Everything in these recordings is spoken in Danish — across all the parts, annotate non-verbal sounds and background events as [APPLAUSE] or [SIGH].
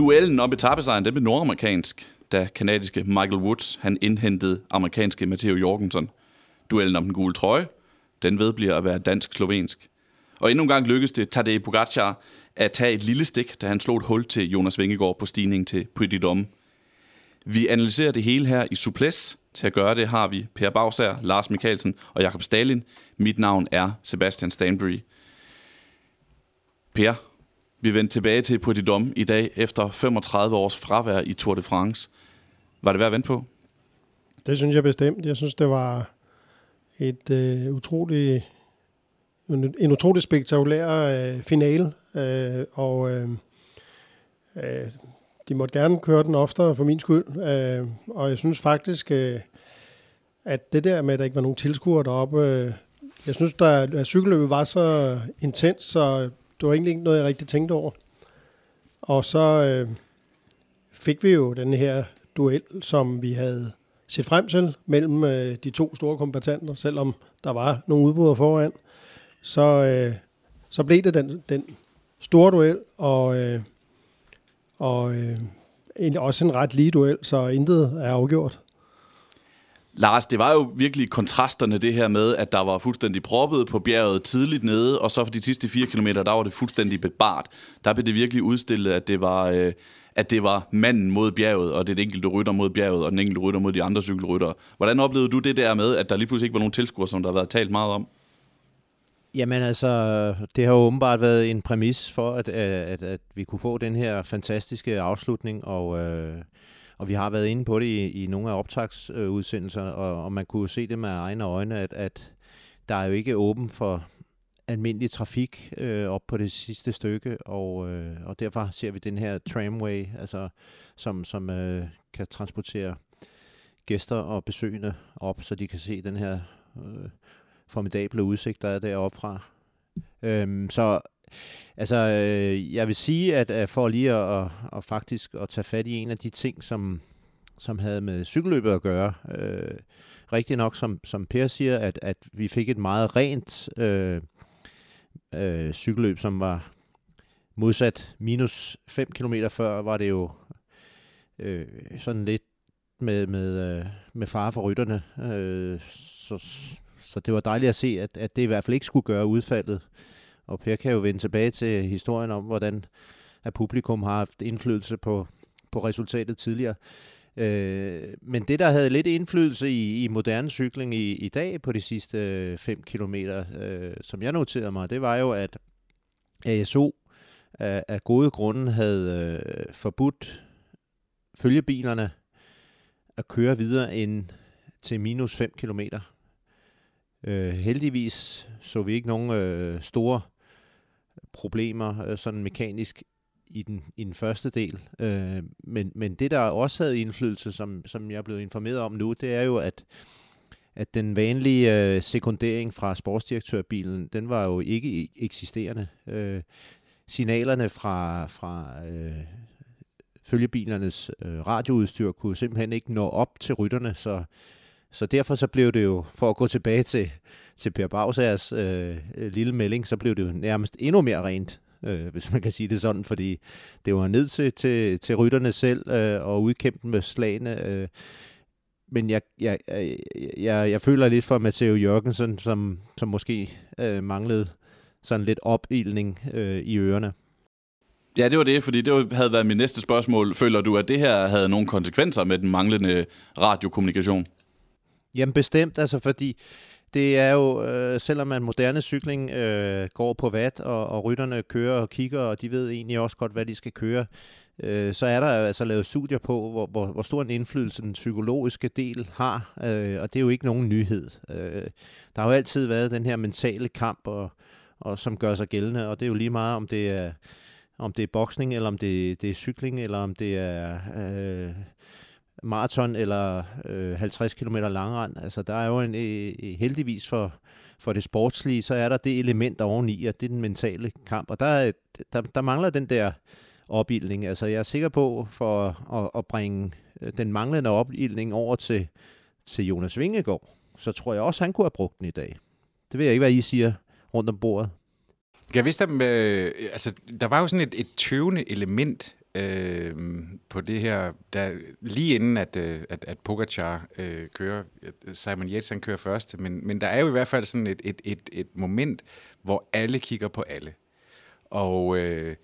Duellen om etappesejren, den blev nordamerikansk, da kanadiske Michael Woods han indhentede amerikanske Matteo Jorgensen. Duellen om den gule trøje, den vedbliver at være dansk-slovensk. Og endnu en gang lykkedes det Tadej Pogacar at tage et lille stik, da han slog et hul til Jonas Vingegaard på stigningen til Pretty Dom. Vi analyserer det hele her i Suples. Til at gøre det har vi Per Bagsager, Lars Mikkelsen og Jakob Stalin. Mit navn er Sebastian Stanbury. Per, vi vendte tilbage til Puy Dom i dag efter 35 års fravær i Tour de France. Var det værd at vente på? Det synes jeg bestemt. Jeg synes, det var et øh, utroligt, en, en utrolig spektakulær øh, finale, øh, og øh, øh, de måtte gerne køre den oftere for min skyld, øh, og jeg synes faktisk, øh, at det der med, at der ikke var nogen tilskuere deroppe, øh, jeg synes, der, at cykelløbet var så intens, så det var egentlig ikke noget, jeg rigtig tænkte over. Og så øh, fik vi jo den her duel, som vi havde set frem til mellem øh, de to store kompetenter, selvom der var nogle udbrydere foran. Så, øh, så blev det den, den store duel, og, øh, og øh, en, også en ret lige duel, så intet er afgjort. Lars, det var jo virkelig kontrasterne det her med, at der var fuldstændig proppet på bjerget tidligt nede, og så for de sidste 4 km, der var det fuldstændig bebart. Der blev det virkelig udstillet, at det var, øh, at det var manden mod bjerget, og det er den enkelte rytter mod bjerget, og den enkelte rytter mod de andre cykelryttere. Hvordan oplevede du det der med, at der lige pludselig ikke var nogen tilskuere, som der har været talt meget om? Jamen altså, det har åbenbart været en præmis for, at, øh, at, at vi kunne få den her fantastiske afslutning, og, øh, og vi har været inde på det i, i nogle af optagsudsendelserne, og, og man kunne se det med egne øjne, at, at der er jo ikke åben for almindelig trafik øh, op på det sidste stykke, og, øh, og derfor ser vi den her tramway, altså, som, som øh, kan transportere gæster og besøgende op, så de kan se den her øh, formidable udsigt, der er deroppe fra. Øhm, så altså, øh, jeg vil sige, at, at for lige at, at, faktisk at tage fat i en af de ting, som, som havde med cykelløbet at gøre, øh, rigtig nok, som, som Per siger, at, at vi fik et meget rent øh, øh, cykelløb, som var modsat minus 5 km før, var det jo øh, sådan lidt med, med, øh, med fare for rytterne. Øh, så, så det var dejligt at se, at, at det i hvert fald ikke skulle gøre udfaldet. Og Per kan jo vende tilbage til historien om, hvordan at publikum har haft indflydelse på, på resultatet tidligere. Øh, men det, der havde lidt indflydelse i, i moderne cykling i, i dag på de sidste øh, 5 km, øh, som jeg noterede mig, det var jo, at ASO af, af gode grunde havde øh, forbudt følgebilerne at køre videre end til minus 5 km. Øh, heldigvis så vi ikke nogen øh, store problemer øh, sådan mekanisk i den, i den første del. Øh, men, men det, der også havde indflydelse, som, som jeg er blevet informeret om nu, det er jo, at, at den vanlige øh, sekundering fra sportsdirektørbilen, den var jo ikke eksisterende. Øh, signalerne fra, fra øh, følgebilernes øh, radioudstyr kunne simpelthen ikke nå op til rytterne, så, så derfor så blev det jo, for at gå tilbage til, til Per Bagsagers øh, øh, lille melding, så blev det jo nærmest endnu mere rent øh, hvis man kan sige det sådan, fordi det var ned til, til, til rytterne selv øh, og udkæmpe med slagene. Øh. Men jeg, jeg, jeg, jeg føler lidt for Matteo Jørgensen, som, som måske øh, manglede sådan lidt opildning øh, i ørerne. Ja, det var det, fordi det havde været mit næste spørgsmål. Føler du, at det her havde nogle konsekvenser med den manglende radiokommunikation? Jamen bestemt, altså fordi det er jo, øh, selvom man moderne cykling øh, går på vat, og, og rytterne kører og kigger, og de ved egentlig også godt, hvad de skal køre, øh, så er der altså lavet studier på, hvor, hvor, hvor stor en indflydelse den psykologiske del har, øh, og det er jo ikke nogen nyhed. Øh, der har jo altid været den her mentale kamp, og, og som gør sig gældende, og det er jo lige meget, om det er om det er boksning, eller om det, det er cykling, eller om det er øh, maraton eller øh, 50 km langrand. Altså, der er jo en, øh, øh, heldigvis for, for det sportslige, så er der det element oveni, og det er den mentale kamp. Og der, der, der mangler den der opildning. Altså, jeg er sikker på, for at, at bringe øh, den manglende opildning over til, til Jonas Vingegaard, så tror jeg også, han kunne have brugt den i dag. Det ved jeg ikke, hvad I siger rundt om bordet. Jeg vidste, at øh, altså, der var jo sådan et, et tøvende element øh, på det her, der, lige inden at, øh, at, at Pogacar øh, kører, Simon Yates han kører først, men, men der er jo i hvert fald sådan et, et, et, et moment, hvor alle kigger på alle. Og, øh,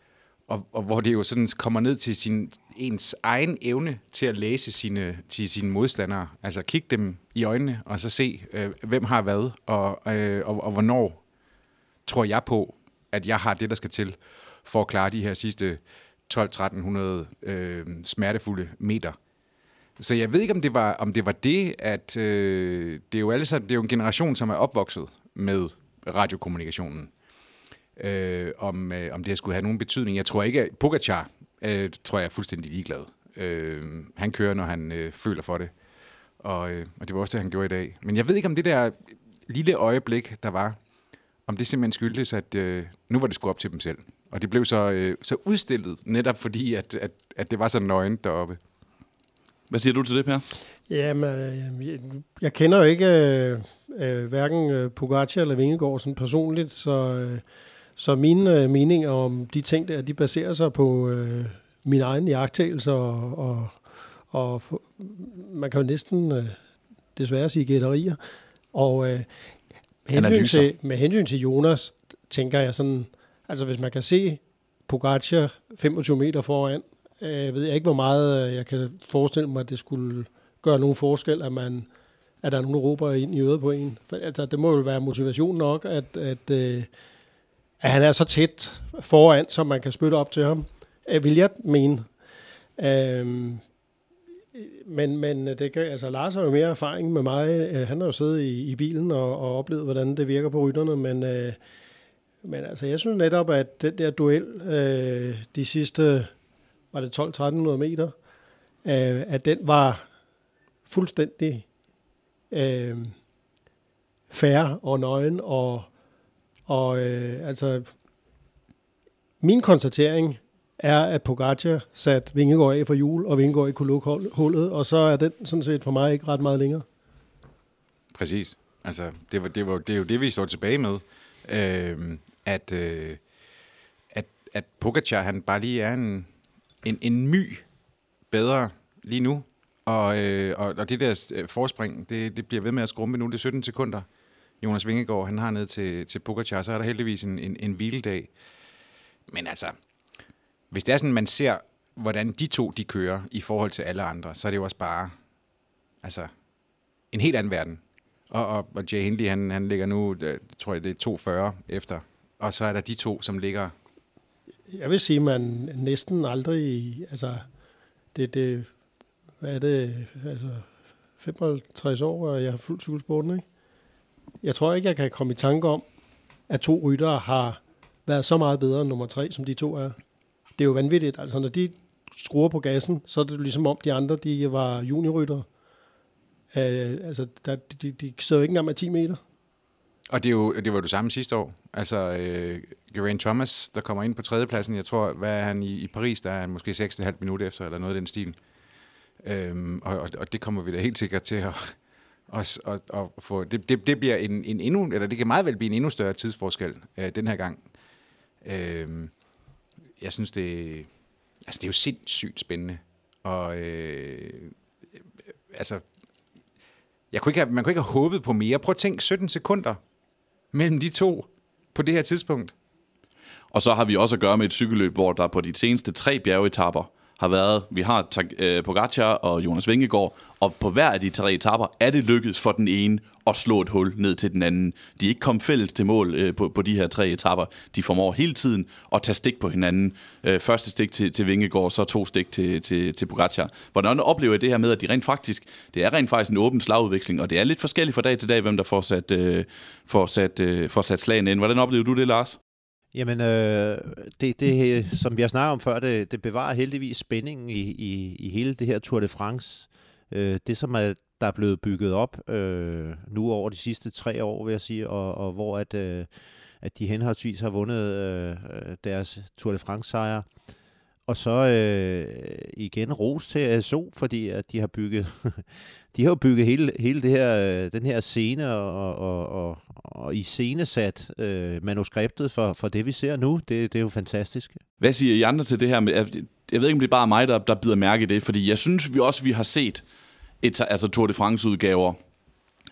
og, og hvor det jo sådan kommer ned til sin, ens egen evne til at læse sine, til sine modstandere. Altså kigge dem i øjnene, og så se, øh, hvem har hvad, og, øh, og, og hvornår tror jeg på, at jeg har det, der skal til for at klare de her sidste 12-1300 øh, smertefulde meter. Så jeg ved ikke, om det var, om det, var det, at øh, det, er jo alle, det er jo en generation, som er opvokset med radiokommunikationen. Øh, om, øh, om det skulle have nogen betydning. Jeg tror ikke, at Pogacar øh, tror jeg er fuldstændig ligeglad. Øh, han kører, når han øh, føler for det. Og, øh, og det var også det, han gjorde i dag. Men jeg ved ikke, om det der lille øjeblik, der var, om det simpelthen skyldtes, at øh, nu var det sgu op til dem selv. Og det blev så, øh, så udstillet, netop fordi, at, at, at det var så nøgent deroppe. Hvad siger du til det, Per? Jamen, øh, jeg, kender jo ikke øh, øh, hverken øh, Pogacar eller Vingegaard sådan personligt, så, øh, så mine øh, meninger om de ting der, de baserer sig på øh, min egen jagttagelse, og, og, og man kan jo næsten øh, desværre sige gætterier. Og øh, hensyn til, med hensyn til Jonas, tænker jeg sådan, Altså hvis man kan se Pogacar 25 meter foran, øh, ved jeg ikke, hvor meget øh, jeg kan forestille mig, at det skulle gøre nogen forskel, at man at der er nogen, der råber ind i øret på en. For, altså, det må jo være motivation nok, at, at, øh, at han er så tæt foran, som man kan spytte op til ham. Øh, vil jeg mene. Øh, men, men det kan, altså, Lars har jo mere erfaring med mig. Øh, han har jo siddet i, i bilen og, og oplevet, hvordan det virker på rytterne, men øh, men altså, jeg synes netop, at den der duel, øh, de sidste, var det 12-1300 meter, øh, at den var fuldstændig øh, færre og nøgen, og, og øh, altså, min konstatering er, at Pogacar satte Vingegaard af for jul, og Vingegaard ikke kunne lukke hullet, og så er den sådan set for mig ikke ret meget længere. Præcis. Altså, det, var, det, var, det er jo det, vi står tilbage med. Øh, at, øh, at, at Pogacar, han bare lige er en, en, en my bedre lige nu. Og, øh, og, og det der øh, forspring, det, det bliver ved med at skrumpe nu. Det er 17 sekunder, Jonas Vingegaard han har ned til, til Pogacar. Så er der heldigvis en, en, en hviledag. Men altså, hvis det er sådan, man ser, hvordan de to de kører i forhold til alle andre, så er det jo også bare altså, en helt anden verden. Og, og, og Jay Hindley, han, han ligger nu, øh, tror jeg, det er 240 efter og så er der de to, som ligger... Jeg vil sige, man næsten aldrig... Altså, det, det, hvad er det? Altså, 55 år, og jeg har fuldt cykelsporten, ikke? Jeg tror ikke, jeg kan komme i tanke om, at to ryttere har været så meget bedre end nummer tre, som de to er. Det er jo vanvittigt. Altså, når de skruer på gassen, så er det ligesom om de andre, de var juniorryttere. Uh, altså, der, de, de sidder jo ikke engang med 10 meter. Og det, er jo, det var du samme sidste år. Altså, øh, Geraint Thomas, der kommer ind på tredjepladsen, jeg tror, hvad er han i, i Paris, der er han måske 6,5 minutter efter, eller noget af den stil. Øhm, og, og, og det kommer vi da helt sikkert til at, at, at, at få. Det, det, det bliver en, en endnu, eller det kan meget vel blive en endnu større tidsforskel øh, den her gang. Øhm, jeg synes, det, altså, det er jo sindssygt spændende. Og øh, altså, jeg kunne ikke have, man kunne ikke have håbet på mere. Prøv at tænke 17 sekunder mellem de to på det her tidspunkt. Og så har vi også at gøre med et cykelløb, hvor der på de seneste tre bjergetapper har været, vi har øh, Pogacar og Jonas Vingegaard, og på hver af de tre etapper er det lykkedes for den ene at slå et hul ned til den anden. De er ikke kommet fælles til mål øh, på, på de her tre etapper. De formår hele tiden at tage stik på hinanden. Øh, første stik til, til Vingegaard, så to stik til, til, til Pogacar. Hvordan oplever I det her med, at de rent faktisk, det er rent faktisk en åben slagudveksling, og det er lidt forskelligt fra dag til dag, hvem der får sat, øh, får sat, øh, får sat slagen ind. Hvordan oplever du det, Lars? Jamen, øh, det, det, som vi har snakket om før, det, det bevarer heldigvis spændingen i, i, i hele det her Tour de France. Øh, det, som er, der er blevet bygget op øh, nu over de sidste tre år, vil jeg sige, og, og hvor at, øh, at de henholdsvis har vundet øh, deres Tour de France-sejre. Og så øh, igen ros til ASO, fordi at de har bygget de har jo bygget hele, hele det her, øh, den her scene og, og, og, og iscenesat øh, manuskriptet for, for det, vi ser nu. Det, det er jo fantastisk. Hvad siger I andre til det her? Jeg ved ikke, om det er bare mig, der, der bider mærke i det, fordi jeg synes vi også, vi har set et, altså Tour de France-udgaver,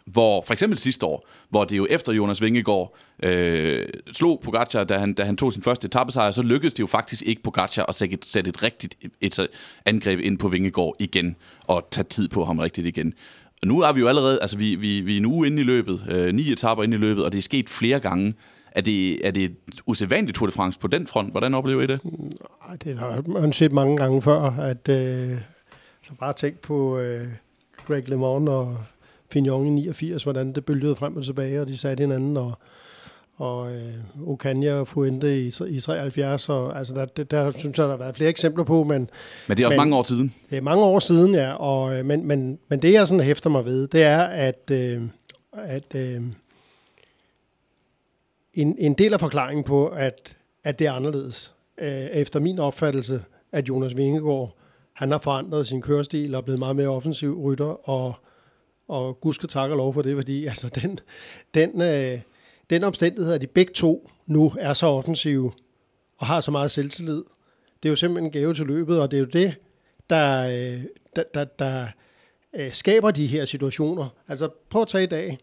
hvor for eksempel sidste år, hvor det jo efter Jonas Vingegaard øh, slog Pogacar, da han, da han tog sin første etappesejr, så lykkedes det jo faktisk ikke Pogacar at sætte et, sætte et rigtigt et, et angreb ind på Vingegaard igen, og tage tid på ham rigtigt igen. Og nu er vi jo allerede, altså vi, vi, vi er en uge inde i løbet, øh, ni etapper inde i løbet, og det er sket flere gange. Er det, er det et usædvanligt Tour de France på den front? Hvordan oplever I det? Nej, det har man set mange gange før, at øh, så bare tænk på øh, Greg LeMond og Fignon i 89, hvordan det bølgede frem og tilbage, og de satte hinanden, og, og øh, Okanja og Fuente i, i 73, og altså der, der, der synes jeg, der har været flere eksempler på, men... Men det er også men, mange år siden. Det er mange år siden, ja, og, øh, men, men, men det jeg sådan hæfter mig ved, det er, at, øh, at øh, en, en del af forklaringen på, at, at det er anderledes, øh, efter min opfattelse, at Jonas Vingegaard, han har forandret sin kørestil og er blevet meget mere offensiv rytter, og og Gud skal takke og lov for det, fordi altså, den, den, øh, den omstændighed, at de begge to nu er så offensive og har så meget selvtillid, det er jo simpelthen en gave til løbet, og det er jo det, der, øh, der, der, der øh, skaber de her situationer. Altså prøv at tage i dag,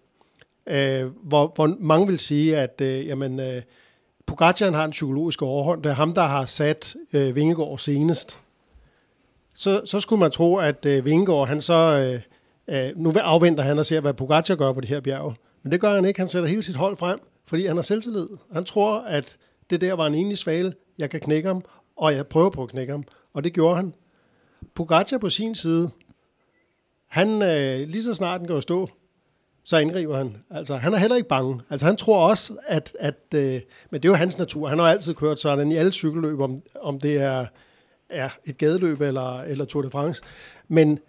øh, hvor, hvor mange vil sige, at øh, jamen, øh, Pogacar har en psykologisk overhånd. Det er ham, der har sat øh, Vingegaard senest. Så, så skulle man tro, at øh, Vingegaard, han så... Øh, Øh, nu afventer han og ser, hvad Pogacar gør på det her bjerg. Men det gør han ikke. Han sætter hele sit hold frem, fordi han har selvtillid. Han tror, at det der var en enlig svale. Jeg kan knække ham, og jeg prøver på at knække ham. Og det gjorde han. Pogacar på sin side, han øh, lige så snart den går stå, så angriber han. Altså, han er heller ikke bange. Altså, han tror også, at... at øh, men det er jo hans natur. Han har altid kørt sådan i alle cykelløb, om, om det er, er et gadeløb eller, eller Tour de France. Men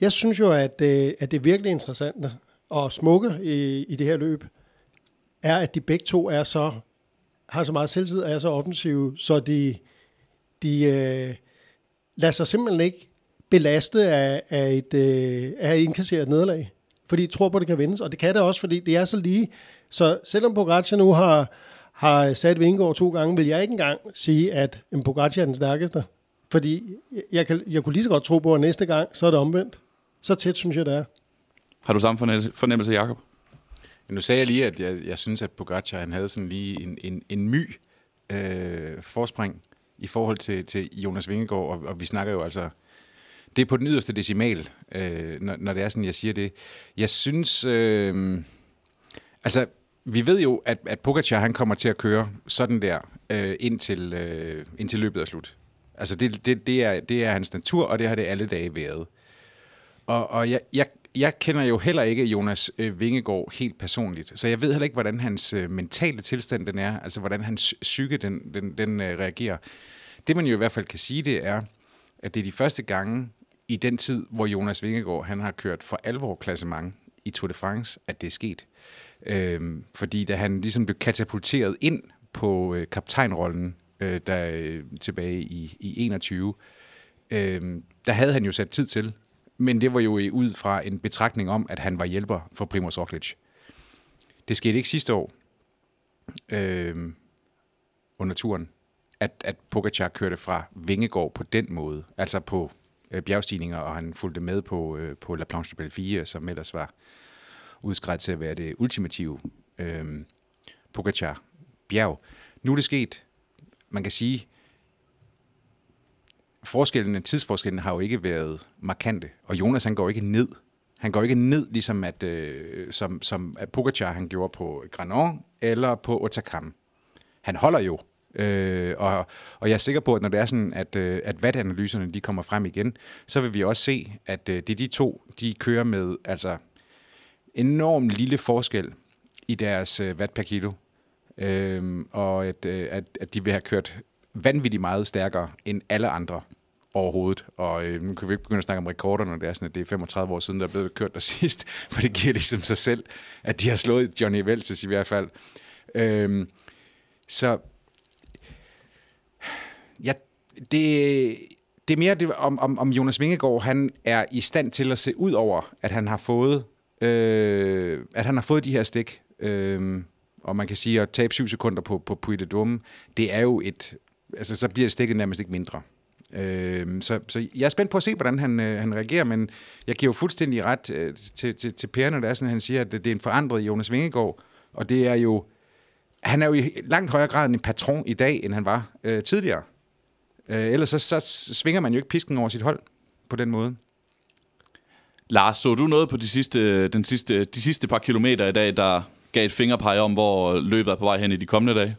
jeg synes jo, at, øh, at det er virkelig interessant og smukke i, i det her løb, er, at de begge to er så, har så meget selvtid, er så offensive, så de, de øh, lader sig simpelthen ikke belaste af, af et, øh, af indkasseret nederlag. Fordi de tror på, at det kan vindes, og det kan det også, fordi det er så lige. Så selvom Pogacar nu har, har sat Vingegaard to gange, vil jeg ikke engang sige, at en Pogacar er den stærkeste. Fordi jeg, kan, jeg kunne lige så godt tro på, at næste gang, så er det omvendt. Så tæt synes jeg, det er. Har du samme fornemmelse, Jacob? Nu sagde jeg lige, at jeg, jeg synes, at Pogacar han havde sådan lige en, en, en my øh, forspring i forhold til, til Jonas Vingegaard, og, og vi snakker jo altså... Det er på den yderste decimal, øh, når, når det er sådan, jeg siger det. Jeg synes... Øh, altså, vi ved jo, at, at Pogacar han kommer til at køre sådan der, øh, indtil, øh, indtil løbet er slut. Altså, det, det, det, er, det er hans natur, og det har det alle dage været. Og, og jeg, jeg, jeg kender jo heller ikke Jonas øh, Vingegaard helt personligt, så jeg ved heller ikke, hvordan hans øh, mentale tilstand den er, altså hvordan hans psyke den, den, den øh, reagerer. Det man jo i hvert fald kan sige, det er, at det er de første gange i den tid, hvor Jonas Vingegaard han har kørt for alvor klassement i Tour de France, at det er sket. Øhm, fordi da han ligesom blev katapulteret ind på øh, kaptajnrollen øh, der, øh, tilbage i, i 21, øh, der havde han jo sat tid til men det var jo øh, ud fra en betragtning om, at han var hjælper for Primoz Roglic. Det skete ikke sidste år øh, under turen, at, at Pogacar kørte fra Vingegård på den måde, altså på øh, bjergstigninger, og han fulgte med på, øh, på La Planche de Belfie, som ellers var udskrevet til at være det ultimative øh, Pogacar bjerg. Nu er det sket, man kan sige, forskellene, tidsforskellen har jo ikke været markante, og Jonas han går ikke ned. Han går ikke ned, ligesom at, øh, som, som at Pogacar han gjorde på Granon eller på Otakam. Han holder jo, øh, og, og jeg er sikker på, at når det er sådan, at, øh, at VAT-analyserne de kommer frem igen, så vil vi også se, at øh, det er de to, de kører med altså enorm lille forskel i deres øh, watt per kilo, øh, og at, øh, at, at de vil have kørt vanvittigt meget stærkere end alle andre overhovedet. Og øh, nu kan vi ikke begynde at snakke om rekorder, når det er sådan, at det er 35 år siden, der er blevet kørt der [LAUGHS] sidst, for det giver ligesom sig selv, at de har slået Johnny Velses i hvert fald. Øh, så ja, det, det er mere det, om, om, om Jonas Vingegaard, han er i stand til at se ud over, at han har fået, øh, at han har fået de her stik. Øh, og man kan sige, at tabe syv sekunder på, på Puy de Dumme, det er jo et, altså så bliver stikket nærmest ikke mindre. Øh, så, så jeg er spændt på at se, hvordan han, øh, han reagerer, men jeg giver jo fuldstændig ret øh, til, til, til Per, når det er sådan, at han siger, at det er en forandret Jonas Vingegaard, og det er jo, han er jo i langt højere grad en patron i dag, end han var øh, tidligere. Øh, ellers så, så svinger man jo ikke pisken over sit hold på den måde. Lars, så du noget på de sidste, den sidste, de sidste par kilometer i dag, der gav et fingerpege om, hvor løbet er på vej hen i de kommende dage?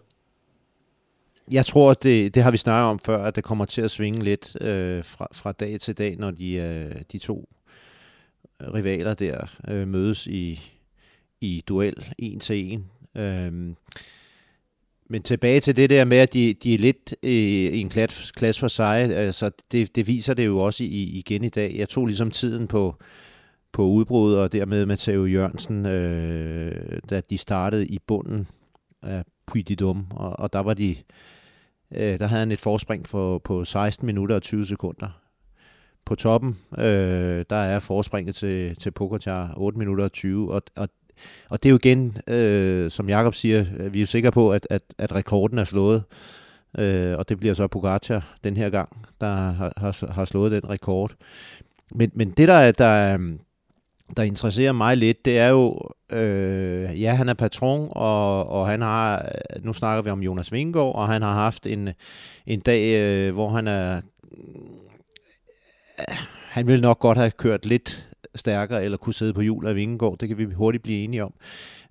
Jeg tror, det, det har vi snakket om før, at det kommer til at svinge lidt øh, fra, fra dag til dag, når de, øh, de to øh, rivaler der øh, mødes i, i duel en til en. Øh, men tilbage til det der med, at de, de er lidt øh, i en klasse, klasse for sig, altså det, det viser det jo også i, igen i dag. Jeg tog ligesom tiden på, på udbrud, og dermed Matteo Jørgensen, øh, da de startede i bunden af Puy de Dum, og, og der var de, øh, der havde han et forspring for, på 16 minutter og 20 sekunder. På toppen, øh, der er forspringet til, til Pogacar 8 minutter og 20, og, og og det er jo igen, øh, som Jakob siger, øh, vi er jo sikre på, at, at, at rekorden er slået. Øh, og det bliver så Pogacar den her gang, der har, har, har slået den rekord. Men, men det, der, der, der interesserer mig lidt, det er jo, øh, ja, han er patron, og, og han har, nu snakker vi om Jonas Vingård, og han har haft en, en dag, øh, hvor han er, øh, han vil nok godt have kørt lidt stærkere, eller kunne sidde på hjul af Vingård, Det kan vi hurtigt blive enige om.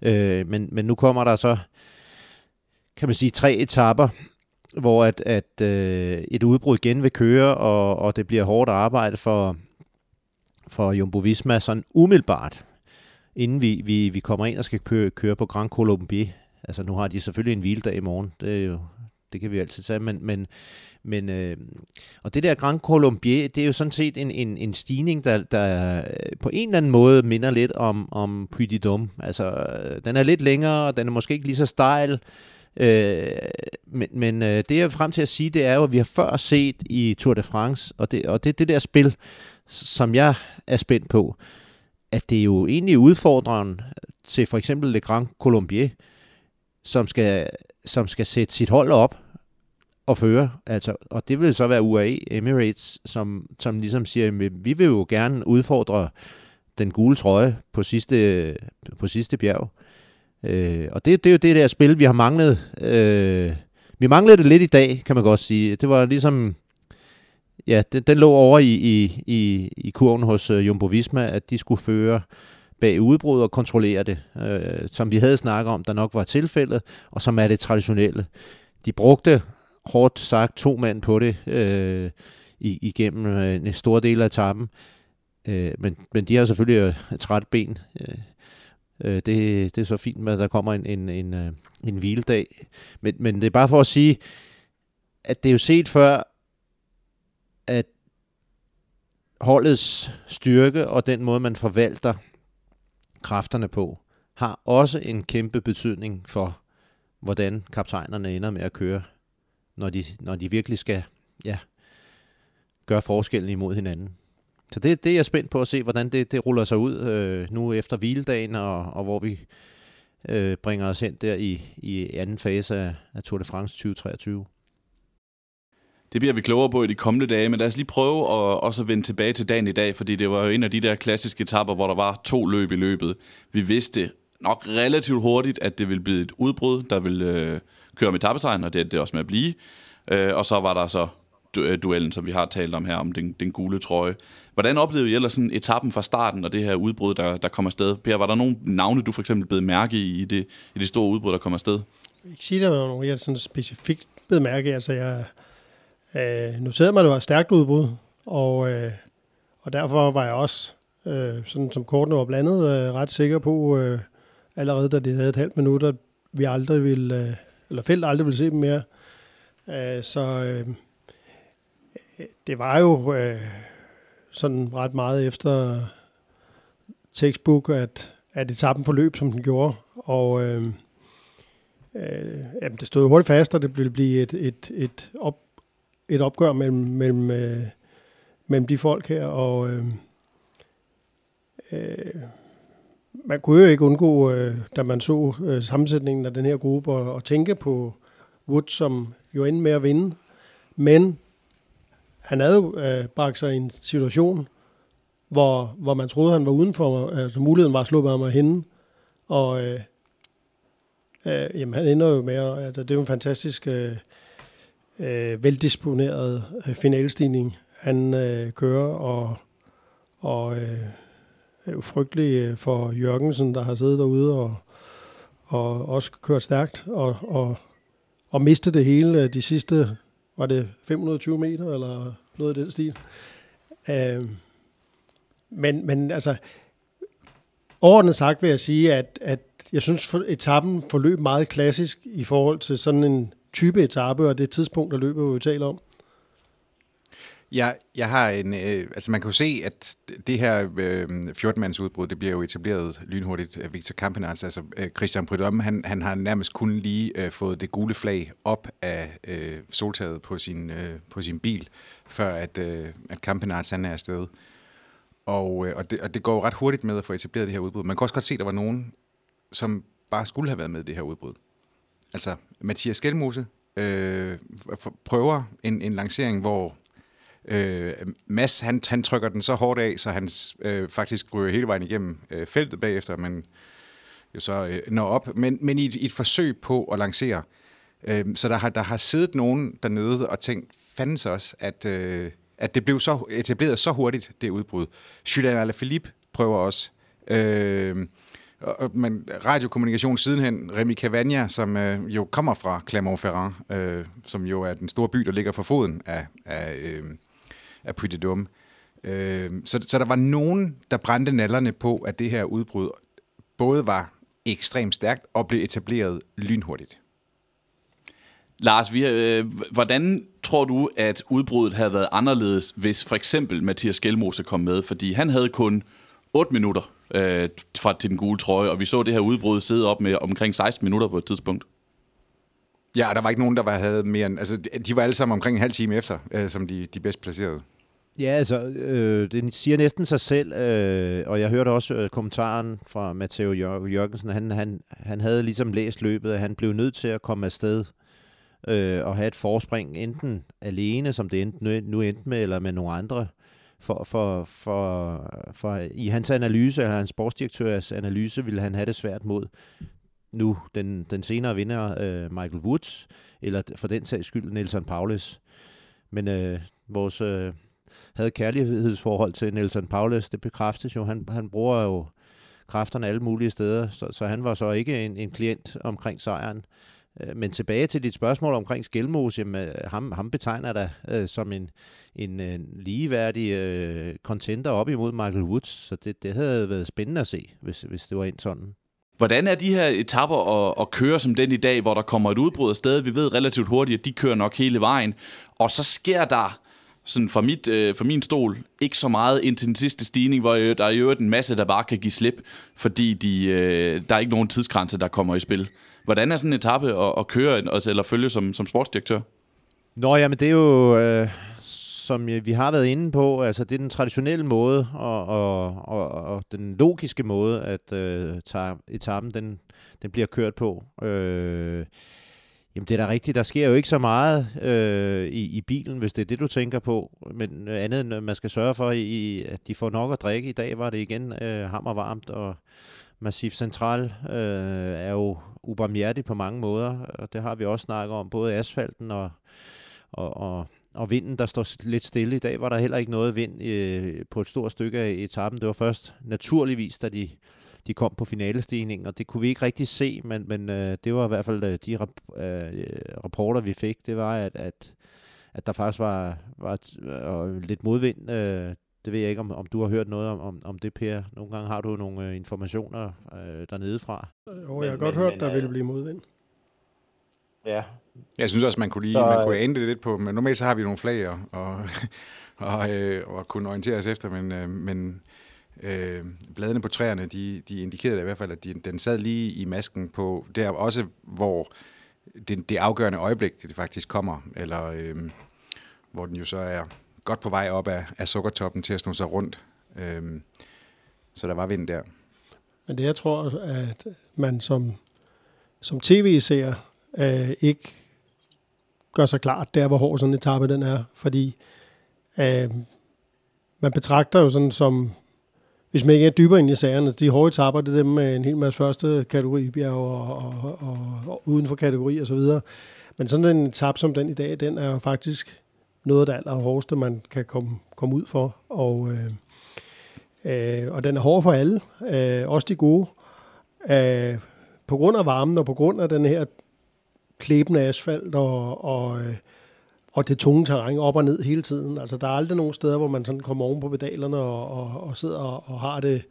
Øh, men, men nu kommer der så, kan man sige, tre etapper, hvor at, at øh, et udbrud igen vil køre, og, og det bliver hårdt arbejde for, for Jumbo Visma sådan umiddelbart, inden vi, vi, vi kommer ind og skal køre, køre på Grand Colombier. Altså nu har de selvfølgelig en hviledag i morgen, det, er jo, det kan vi altid sige, men, men, men, øh, og det der Grand Colombier, det er jo sådan set en, en, en stigning, der, der øh, på en eller anden måde minder lidt om, om Puy de Altså, øh, den er lidt længere, og den er måske ikke lige så stejl, øh, men, men øh, det jeg er frem til at sige, det er jo, at vi har før set i Tour de France, og det, og det det der spil, som jeg er spændt på, at det er jo egentlig udfordreren til for eksempel Le Grand Colombier, som skal, som skal sætte sit hold op og føre. Altså, og det vil så være UAE Emirates, som, som ligesom siger, at vi vil jo gerne udfordre den gule trøje på sidste, på sidste bjerg. Øh, og det, det er jo det der spil, vi har manglet. Øh, vi manglede det lidt i dag, kan man godt sige. Det var ligesom... Ja, den, den lå over i, i, i, i kurven hos øh, Jumbo Visma, at de skulle føre bag udbrud og kontrollere det, øh, som vi havde snakket om, der nok var tilfældet, og som er det traditionelle. De brugte hårdt sagt to mand på det øh, igennem øh, en stor del af etappen. Øh, men, men de har selvfølgelig et træt ben. Øh, øh, det, det er så fint med, at der kommer en, en, en, øh, en hviledag. Men, men det er bare for at sige, at det er jo set før, at holdets styrke og den måde, man forvalter kræfterne på, har også en kæmpe betydning for, hvordan kaptajnerne ender med at køre når de, når de virkelig skal ja, gøre forskellen imod hinanden. Så det, det er jeg spændt på at se, hvordan det, det ruller sig ud øh, nu efter hviledagen, og, og hvor vi øh, bringer os hen der i, i anden fase af, af Tour de France 2023. Det bliver vi klogere på i de kommende dage, men lad os lige prøve at også vende tilbage til dagen i dag, fordi det var jo en af de der klassiske etapper, hvor der var to løb i løbet. Vi vidste nok relativt hurtigt, at det ville blive et udbrud, der ville øh, køre med etappesejren, og det er det også med at blive. Øh, og så var der så øh, duellen, som vi har talt om her, om den, den gule trøje. Hvordan oplevede I ellers sådan etappen fra starten og det her udbrud, der, der kommer afsted? Per, var der nogle navne, du for eksempel blev mærke i, i det, i det store udbrud, der kommer afsted? Jeg kan ikke sige, der var nogen, jeg sådan specifikt blev mærke. Altså, jeg øh, noterede mig, at det var et stærkt udbrud, og, øh, og derfor var jeg også, øh, sådan som kortene var blandet, øh, ret sikker på, øh, allerede da det havde et halvt minut, at vi aldrig ville, øh, eller felt aldrig ville se dem mere. Øh, så øh, det var jo øh, sådan ret meget efter textbook, at, at etappen forløb, som den gjorde. Og øh, øh, jamen, det stod hurtigt fast, og det ville blive et, et, et, op, et opgør mellem, mellem, øh, mellem de folk her. Og øh, øh, man kunne jo ikke undgå, øh, da man så øh, sammensætningen af den her gruppe, og, og tænke på Wood, som jo endte med at vinde. Men han havde jo øh, bragt sig i en situation, hvor, hvor man troede, han var udenfor, altså muligheden var at slå ham hende. Og øh, øh, jamen, han ender jo med, altså, det er jo en fantastisk øh, øh, veldisponeret øh, finalstigning, han øh, kører, og, og øh, er jo frygtelig øh, for Jørgensen, der har siddet derude og, og også kørt stærkt, og, og, og mistet det hele øh, de sidste, var det 520 meter, eller noget i den stil. Øh, men, men altså, overordnet sagt vil jeg sige, at, at jeg synes, at etappen forløb meget klassisk i forhold til sådan en type etape, og det tidspunkt, der løber, vi taler om. Ja, jeg har en, øh, altså man kan jo se, at det her øh, 14-mands udbrud, det bliver jo etableret lynhurtigt. Victor Kampenarts, altså øh, Christian Prydom, han, han har nærmest kun lige øh, fået det gule flag op af øh, soltaget på sin, øh, på sin bil, før at, øh, at Kampenarts han er afsted. Og, øh, og, det, og det går ret hurtigt med at få etableret det her udbrud. Man kan også godt se, at der var nogen, som bare skulle have været med i det her udbrud. Altså, Mathias Skelmose øh, prøver en, en lancering, hvor øh, Mads, han, han trykker den så hårdt af, så han øh, faktisk ryger hele vejen igennem øh, feltet bagefter, men jo så øh, når op. Men, men i, et, i et forsøg på at lancere. Øh, så der har, der har siddet nogen dernede og tænkt, fanden også, at... Øh, at det blev så etableret så hurtigt, det udbrud. Julian Alaphilippe prøver også. Øh, men radiokommunikation sidenhen, Remy Cavagna, som øh, jo kommer fra Clermont-Ferrand, øh, som jo er den store by, der ligger for foden af, af, øh, af Puy de Dôme. Øh, så, så der var nogen, der brændte nallerne på, at det her udbrud både var ekstremt stærkt og blev etableret lynhurtigt. Lars, vi, øh, hvordan tror du, at udbruddet havde været anderledes, hvis for eksempel Mathias Gjelmose kom med? Fordi han havde kun 8 minutter øh, fra til den gule trøje, og vi så det her udbrud sidde op med omkring 16 minutter på et tidspunkt. Ja, der var ikke nogen, der var, havde mere end... Altså, de var alle sammen omkring en halv time efter, øh, som de, de bedst placerede. Ja, altså, øh, det siger næsten sig selv, øh, og jeg hørte også øh, kommentaren fra Matteo Jørgensen, han, han, han havde ligesom læst løbet, at han blev nødt til at komme afsted øh, og have et forspring, enten alene, som det endte, nu, nu endte med, eller med nogle andre. For, for, for, for i hans analyse, eller hans sportsdirektørs analyse, ville han have det svært mod nu den, den senere vinder øh, Michael Woods, eller for den sags skyld Nelson Paulus. Men øh, vores øh, havde kærlighedsforhold til Nelson Paulus, det bekræftes jo. Han, han bruger jo kræfterne alle mulige steder, så, så han var så ikke en, en klient omkring sejren. Øh, men tilbage til dit spørgsmål omkring Skelmose, jamen, øh, ham, ham betegner der øh, som en, en, en ligeværdig øh, contender op imod Michael Woods, så det, det havde været spændende at se, hvis, hvis det var en sådan. Hvordan er de her etapper at, at køre som den i dag, hvor der kommer et udbrud af sted? Vi ved relativt hurtigt, at de kører nok hele vejen. Og så sker der, sådan fra, mit, øh, fra min stol, ikke så meget indtil den sidste stigning, hvor øh, der er jo en masse, der bare kan give slip, fordi de, øh, der er ikke nogen tidsgrænse, der kommer i spil. Hvordan er sådan en etape at, at køre altså, eller følge som, som sportsdirektør? Nå, jamen det er jo, øh, som øh, vi har været inde på, altså det er den traditionelle måde, og, og, og, og den logiske måde, at øh, etappen den, den bliver kørt på. Øh, Jamen det er da rigtigt, der sker jo ikke så meget øh, i, i bilen, hvis det er det, du tænker på. Men øh, andet end, man skal sørge for, i, at de får nok at drikke. I dag var det igen øh, hammervarmt, og Massif Central øh, er jo ubarmhjertig på mange måder, og det har vi også snakket om, både asfalten og, og, og, og vinden, der står lidt stille. I dag var der heller ikke noget vind øh, på et stort stykke af etappen. Det var først naturligvis, da de, de kom på finalestigningen, og det kunne vi ikke rigtig se, men, men øh, det var i hvert fald øh, de rap, øh, rapporter, vi fik, det var, at, at, at der faktisk var, var øh, lidt modvind. Øh, det ved jeg ikke, om, om du har hørt noget om, om, om det, Per. Nogle gange har du nogle øh, informationer øh, dernede fra. Jo, jeg har godt men, hørt, men, der øh, ville blive modvind. Ja. Jeg synes også, man kunne, lige, så, man kunne ane det lidt på, men normalt så har vi nogle flag og, og, [LAUGHS] og, øh, og kunne orientere os efter, men, øh, men øh, bladene på træerne, de, de indikerede i hvert fald, at de, den sad lige i masken på der også, hvor det, det afgørende øjeblik, det faktisk kommer, eller øh, hvor den jo så er godt på vej op af, af sukkertoppen til at snu sig rundt. Øhm, så der var vind der. Men det jeg tror, at man som, som tv-seer øh, ikke gør sig klart der, hvor hård sådan en etape den er. Fordi øh, man betragter jo sådan som, hvis man ikke er dybere ind i sagerne, de hårde etaper, det er dem med en hel masse første kategori bjerg og, og, og, og uden for kategori og så videre. Men sådan en etap som den i dag, den er jo faktisk noget af det allerhårdeste, man kan komme, komme ud for. Og, øh, øh, og den er hård for alle, øh, også de gode. Øh, på grund af varmen og på grund af den her klæbende asfalt og, og, øh, og det tunge terræn op og ned hele tiden. Altså, der er aldrig nogen steder, hvor man sådan kommer oven på pedalerne og, og, og sidder og, og har det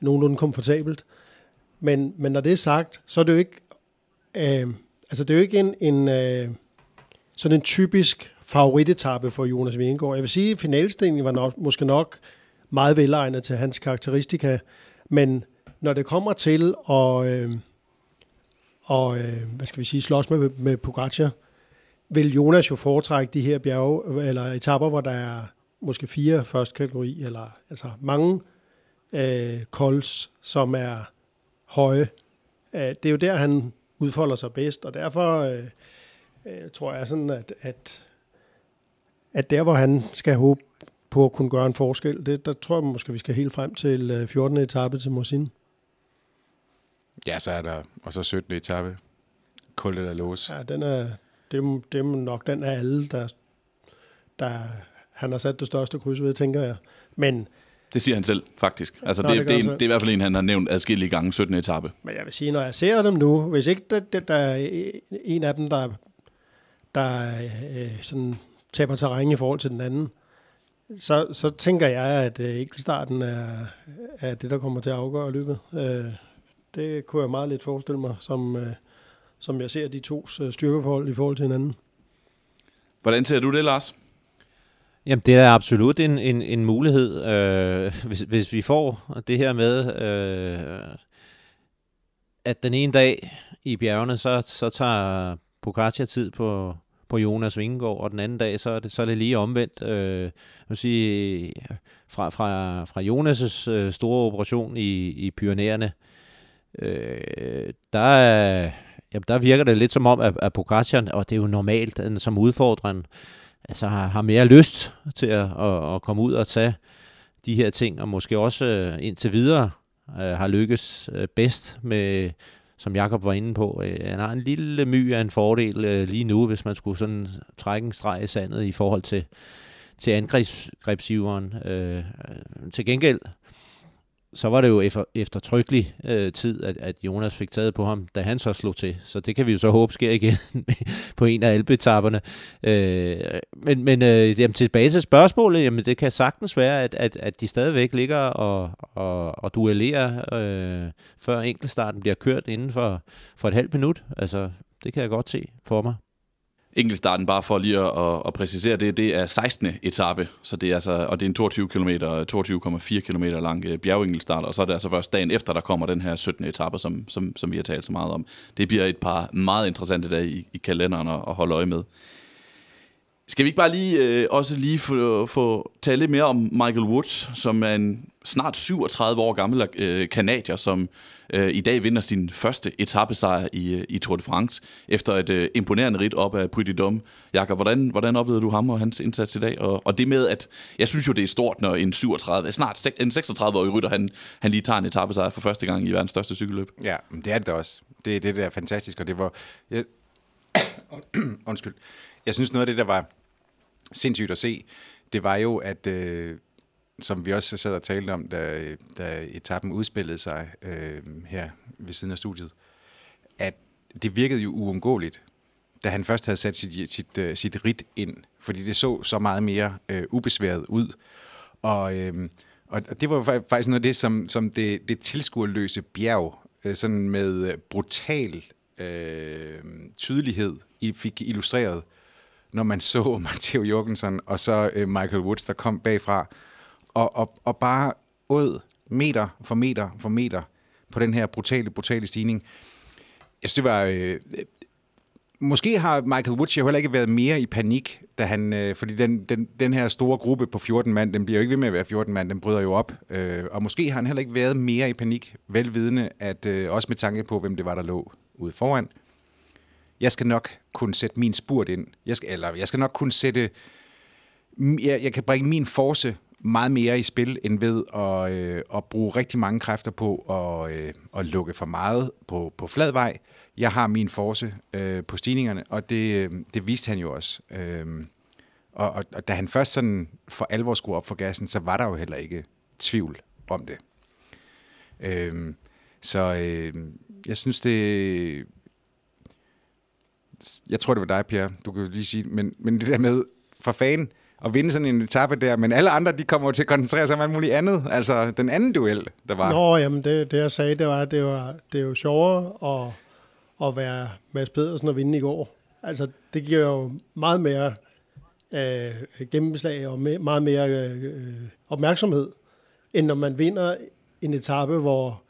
nogenlunde komfortabelt. Men, men når det er sagt, så er det jo ikke, øh, altså det er jo ikke en, en øh, sådan en typisk favoritetappe for Jonas Vingegaard. Jeg vil sige, at finalstillingen var nok, måske nok meget velegnet til hans karakteristika, men når det kommer til at, øh, og, øh, hvad skal vi sige, slås med, med Pogacar, vil Jonas jo foretrække de her bjerge, eller etapper, hvor der er måske fire første kategori, eller altså mange øh, kols, som er høje. Øh, det er jo der, han udfolder sig bedst, og derfor øh, øh, tror jeg sådan, at, at, at der, hvor han skal håbe på at kunne gøre en forskel, det, der tror jeg måske, vi skal helt frem til 14. Øh, etape til Mosin. Ja, så er der, og så 17. etape, Kulde der lås. Ja, den er, det, er, det er nok den af alle, der, der han har sat det største kryds ved, tænker jeg. Men det siger han selv, faktisk. Altså, Nå, det, det, det, er, det er i hvert fald en, han har nævnt adskillige gange 17. etape. Men jeg vil sige, når jeg ser dem nu, hvis ikke der, der, der er en af dem, der, der øh, sådan, taber terræn i forhold til den anden, så, så tænker jeg, at øh, enkeltstarten er, er det, der kommer til at afgøre løbet. Øh, det kunne jeg meget lidt forestille mig, som, øh, som jeg ser de tos øh, styrkeforhold i forhold til hinanden. Hvordan ser du det, Lars? Jamen, det er absolut en, en, en mulighed, øh, hvis, hvis vi får det her med, øh, at den ene dag i bjergene, så, så tager Pogacar tid på, på Jonas Vingegaard, og den anden dag, så er det, så er det lige omvendt. Øh, jeg sige, fra, fra, fra Jonas' øh, store operation i, i Pyreneerne, øh, der, jamen, der virker det lidt som om, at, at Pogacar, og det er jo normalt at som udfordreren, altså har, har mere lyst til at, at, at komme ud og tage de her ting, og måske også øh, indtil videre øh, har lykkes øh, bedst med, som Jakob var inde på, øh, han har en lille my af en fordel øh, lige nu, hvis man skulle sådan trække en streg i sandet i forhold til, til angrebsgiveren. Øh, øh, til gengæld så var det jo efter, eftertrykkelig øh, tid, at, at Jonas fik taget på ham, da han så slog til. Så det kan vi jo så håbe sker igen [LAUGHS] på en af alpetapperne. Øh, men men øh, jamen, tilbage til spørgsmålet, jamen det kan sagtens være, at, at, at de stadigvæk ligger og, og, og duellerer, øh, før enkeltstarten bliver kørt inden for, for et halvt minut. Altså, det kan jeg godt se for mig. Enkeltstarten, bare for lige at, at, at præcisere det, det er 16. etape, så det er altså, og det er en 22 km, 22,4 km lang øh, bjergenkelstart, og så er det altså først dagen efter, der kommer den her 17. etape, som, som, som vi har talt så meget om. Det bliver et par meget interessante dage i, i kalenderen at, at holde øje med. Skal vi ikke bare lige øh, også lige få, få tale lidt mere om Michael Woods, som er en snart 37 år gammel øh, kanadier, som øh, i dag vinder sin første etappesejr i, øh, i Tour de France, efter et øh, imponerende rit op af Puy de Dôme. Jakob, hvordan, hvordan oplevede du ham og hans indsats i dag? Og, og det med, at jeg synes jo, det er stort, når en 37, snart en 36-årig rytter, han, han lige tager en etappesejr for første gang i verdens største cykelløb. Ja, det er det også. Det, det der er fantastisk, og det var... Jeg, [COUGHS] undskyld. Jeg synes noget af det, der var sindssygt at se, det var jo, at øh, som vi også sad og talte om, da, da etappen udspillede sig øh, her ved siden af studiet, at det virkede jo uundgåeligt, da han først havde sat sit, sit, uh, sit rit ind, fordi det så så meget mere øh, ubesværet ud. Og, øh, og det var faktisk noget af det, som, som det, det tilskuerløse bjerg, øh, sådan med brutal øh, tydelighed, I fik illustreret, når man så [LAUGHS] Matteo Jorgensen og så øh, Michael Woods, der kom bagfra, og, og, og bare åd meter for meter for meter på den her brutale, brutale stigning. Jeg synes, det var... Øh, måske har Michael Woods jo heller ikke været mere i panik, da han, øh, fordi den, den, den her store gruppe på 14 mand, den bliver jo ikke ved med at være 14 mand, den bryder jo op. Øh, og måske har han heller ikke været mere i panik, velvidende, at øh, også med tanke på, hvem det var, der lå ude foran. Jeg skal nok kunne sætte min spurt ind. Jeg skal, eller jeg skal nok kunne sætte... Jeg, jeg kan bringe min force meget mere i spil, end ved at, øh, at bruge rigtig mange kræfter på at, øh, at lukke for meget på, på flad vej. Jeg har min force øh, på stigningerne, og det, øh, det viste han jo også. Øh, og, og, og da han først sådan for alvor skulle op for gassen, så var der jo heller ikke tvivl om det. Øh, så øh, jeg synes, det... Jeg tror, det var dig, Pierre. Du kan jo lige sige, men, men det der med, for fanden, at vinde sådan en etape der, men alle andre, de kommer jo til at koncentrere sig om alt muligt andet. Altså den anden duel, der var. Nå, jamen det, det jeg sagde, det var, at det, var, det er jo sjovere at, at være Mads Pedersen og vinde i går. Altså det giver jo meget mere øh, gennemslag og me, meget mere øh, øh opmærksomhed, end når man vinder en etape, hvor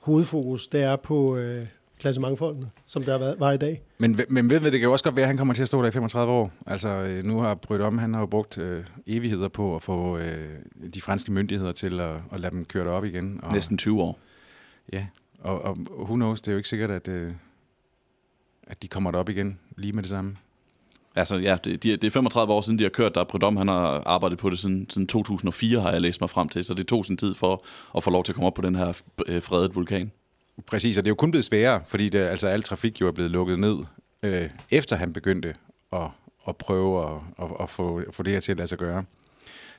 hovedfokus det er på øh, klassementfolkene, som der var, var i dag. Men, men ved, det kan jo også godt være, at han kommer til at stå der i 35 år. Altså, øh, nu har Brydt om, han har jo brugt øh, evigheder på at få øh, de franske myndigheder til at, at lade dem køre det op igen. Og, Næsten 20 år. Ja, og, og who knows, det er jo ikke sikkert, at, øh, at de kommer derop igen lige med det samme. Altså ja, det, det er 35 år siden, de har kørt der. Prudhomme, han har arbejdet på det siden, siden 2004, har jeg læst mig frem til. Så det tog sin tid for at få lov til at komme op på den her øh, fredet vulkan. Præcis, og det er jo kun blevet sværere, fordi det, altså, al trafik jo er blevet lukket ned, øh, efter han begyndte at, at prøve at, at, at få, få det her til at lade sig gøre.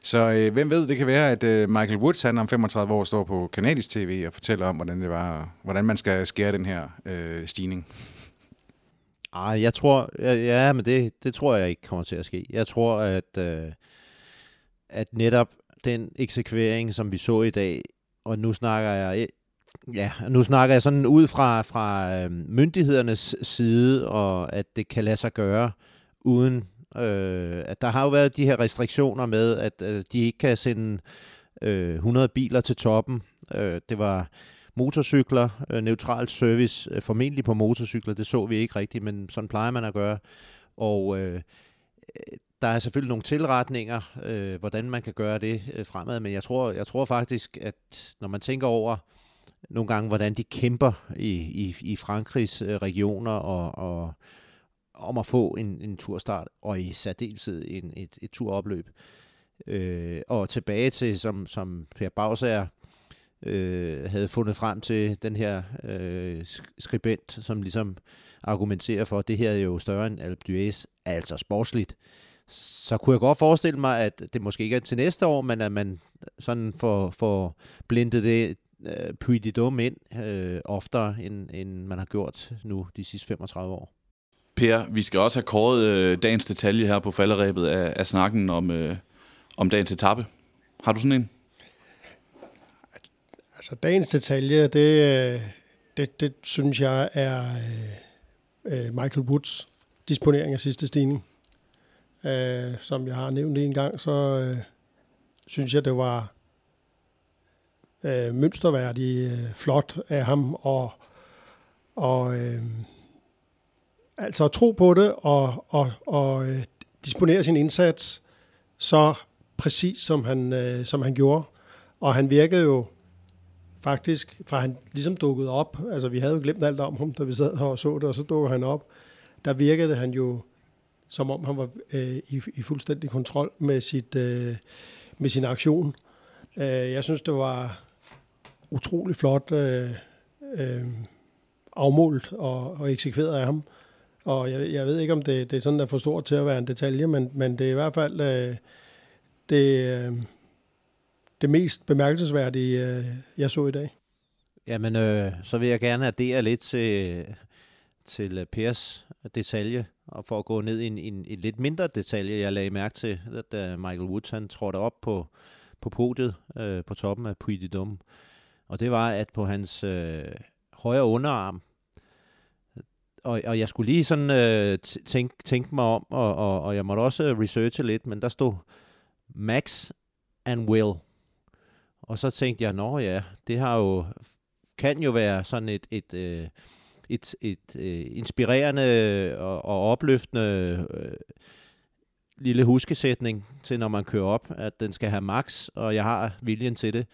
Så øh, hvem ved, det kan være, at øh, Michael Woods, han om 35 år, står på kanadisk tv og fortæller om, hvordan det var, hvordan man skal skære den her øh, stigning. Ah, jeg tror, ja, ja men det, det tror jeg ikke kommer til at ske. Jeg tror, at, øh, at netop den eksekvering, som vi så i dag, og nu snakker jeg Ja, nu snakker jeg sådan ud fra, fra øhm, myndighedernes side, og at det kan lade sig gøre uden, øh, at der har jo været de her restriktioner med, at øh, de ikke kan sende øh, 100 biler til toppen. Øh, det var motorcykler, øh, neutral service, øh, formentlig på motorcykler, det så vi ikke rigtigt, men sådan plejer man at gøre. Og øh, øh der er selvfølgelig nogle tilretninger, øh, hvordan man kan gøre det øh, fremad, men jeg tror, jeg tror faktisk, at når man tænker over, nogle gange, hvordan de kæmper i, i, i Frankrigs øh, regioner og, og om at få en, en turstart, og i særdeleshed en, et, et turopløb. Øh, og tilbage til, som, som Per Bausager øh, havde fundet frem til den her øh, skribent, som ligesom argumenterer for, at det her er jo større end Alpe d'Huez, altså sportsligt. Så kunne jeg godt forestille mig, at det måske ikke er til næste år, men at man sådan får, får blindet det, øh, Puy ind øh, oftere, end, end man har gjort nu de sidste 35 år. Per, vi skal også have kåret øh, dagens detalje her på falderæbet af, af snakken om, øh, om dagens etape. Har du sådan en? Altså, dagens detalje, det, øh, det, det synes jeg er øh, øh, Michael Woods disponering af sidste stigning. Øh, som jeg har nævnt en gang, så øh, synes jeg, det var øh, mønsterværdig øh, flot af ham, og, og øh, altså at tro på det, og, og, og øh, disponere sin indsats så præcis, som han, øh, som han gjorde. Og han virkede jo faktisk, fra han ligesom dukkede op, altså vi havde jo glemt alt om ham, da vi sad her og så det, og så dukkede han op, der virkede han jo, som om han var øh, i, i fuldstændig kontrol med, sit, øh, med sin aktion. Øh, jeg synes, det var utrolig flot øh, øh, afmålt og, og eksekveret af ham. Og jeg, jeg ved ikke, om det, det er sådan, der er for stort til at være en detalje, men, men det er i hvert fald øh, det, øh, det mest bemærkelsesværdige, øh, jeg så i dag. Jamen, øh, så vil jeg gerne addere lidt til, til øh, Pers detalje, og for at gå ned i en, en, en lidt mindre detalje, jeg lagde mærke til, da øh, Michael Woods han trådte op på, på podiet øh, på toppen af Puy de Dôme. Og det var, at på hans øh, højre underarm, og, og jeg skulle lige sådan øh, tænke, tænke mig om, og, og, og jeg måtte også researche lidt, men der stod Max and Will. Og så tænkte jeg, nå ja, det har jo, kan jo være sådan et, et, øh, et, et, et øh, inspirerende og, og opløftende øh, lille huskesætning til, når man kører op, at den skal have max, og jeg har viljen til det.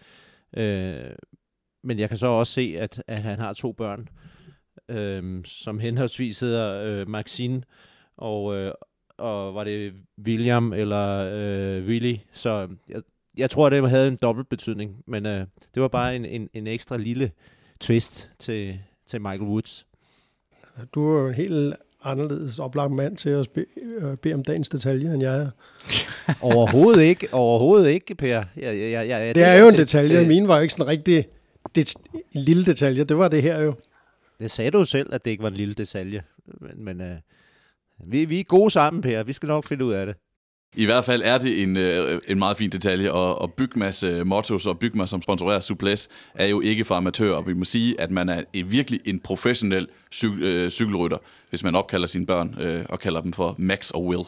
Øh, men jeg kan så også se, at, at han har to børn, øh, som henholdsvis hedder øh, Maxine og, øh, og var det William eller øh, Willy. Så jeg, jeg tror, det havde en dobbelt betydning, men øh, det var bare en, en, en ekstra lille twist til, til Michael Woods. Du er jo en helt anderledes oplagt mand til at øh, bede om dagens detalje, end jeg er. [LAUGHS] overhovedet ikke, overhovedet ikke, Per. Jeg, jeg, jeg, jeg, det er jo en detalje. Min var jo ikke sådan rigtig det, en lille detalje. Det var det her jo. Det sagde du selv, at det ikke var en lille detalje. Men, men uh, vi, vi er gode sammen, Per. Vi skal nok finde ud af det. I hvert fald er det en, øh, en meget fin detalje, og, og Bygmas øh, mottos og Bygma, som sponsorerer Suples, er jo ikke for amatører. Vi må sige, at man er en, virkelig en professionel cykel, øh, cykelrytter, hvis man opkalder sine børn øh, og kalder dem for Max og Will.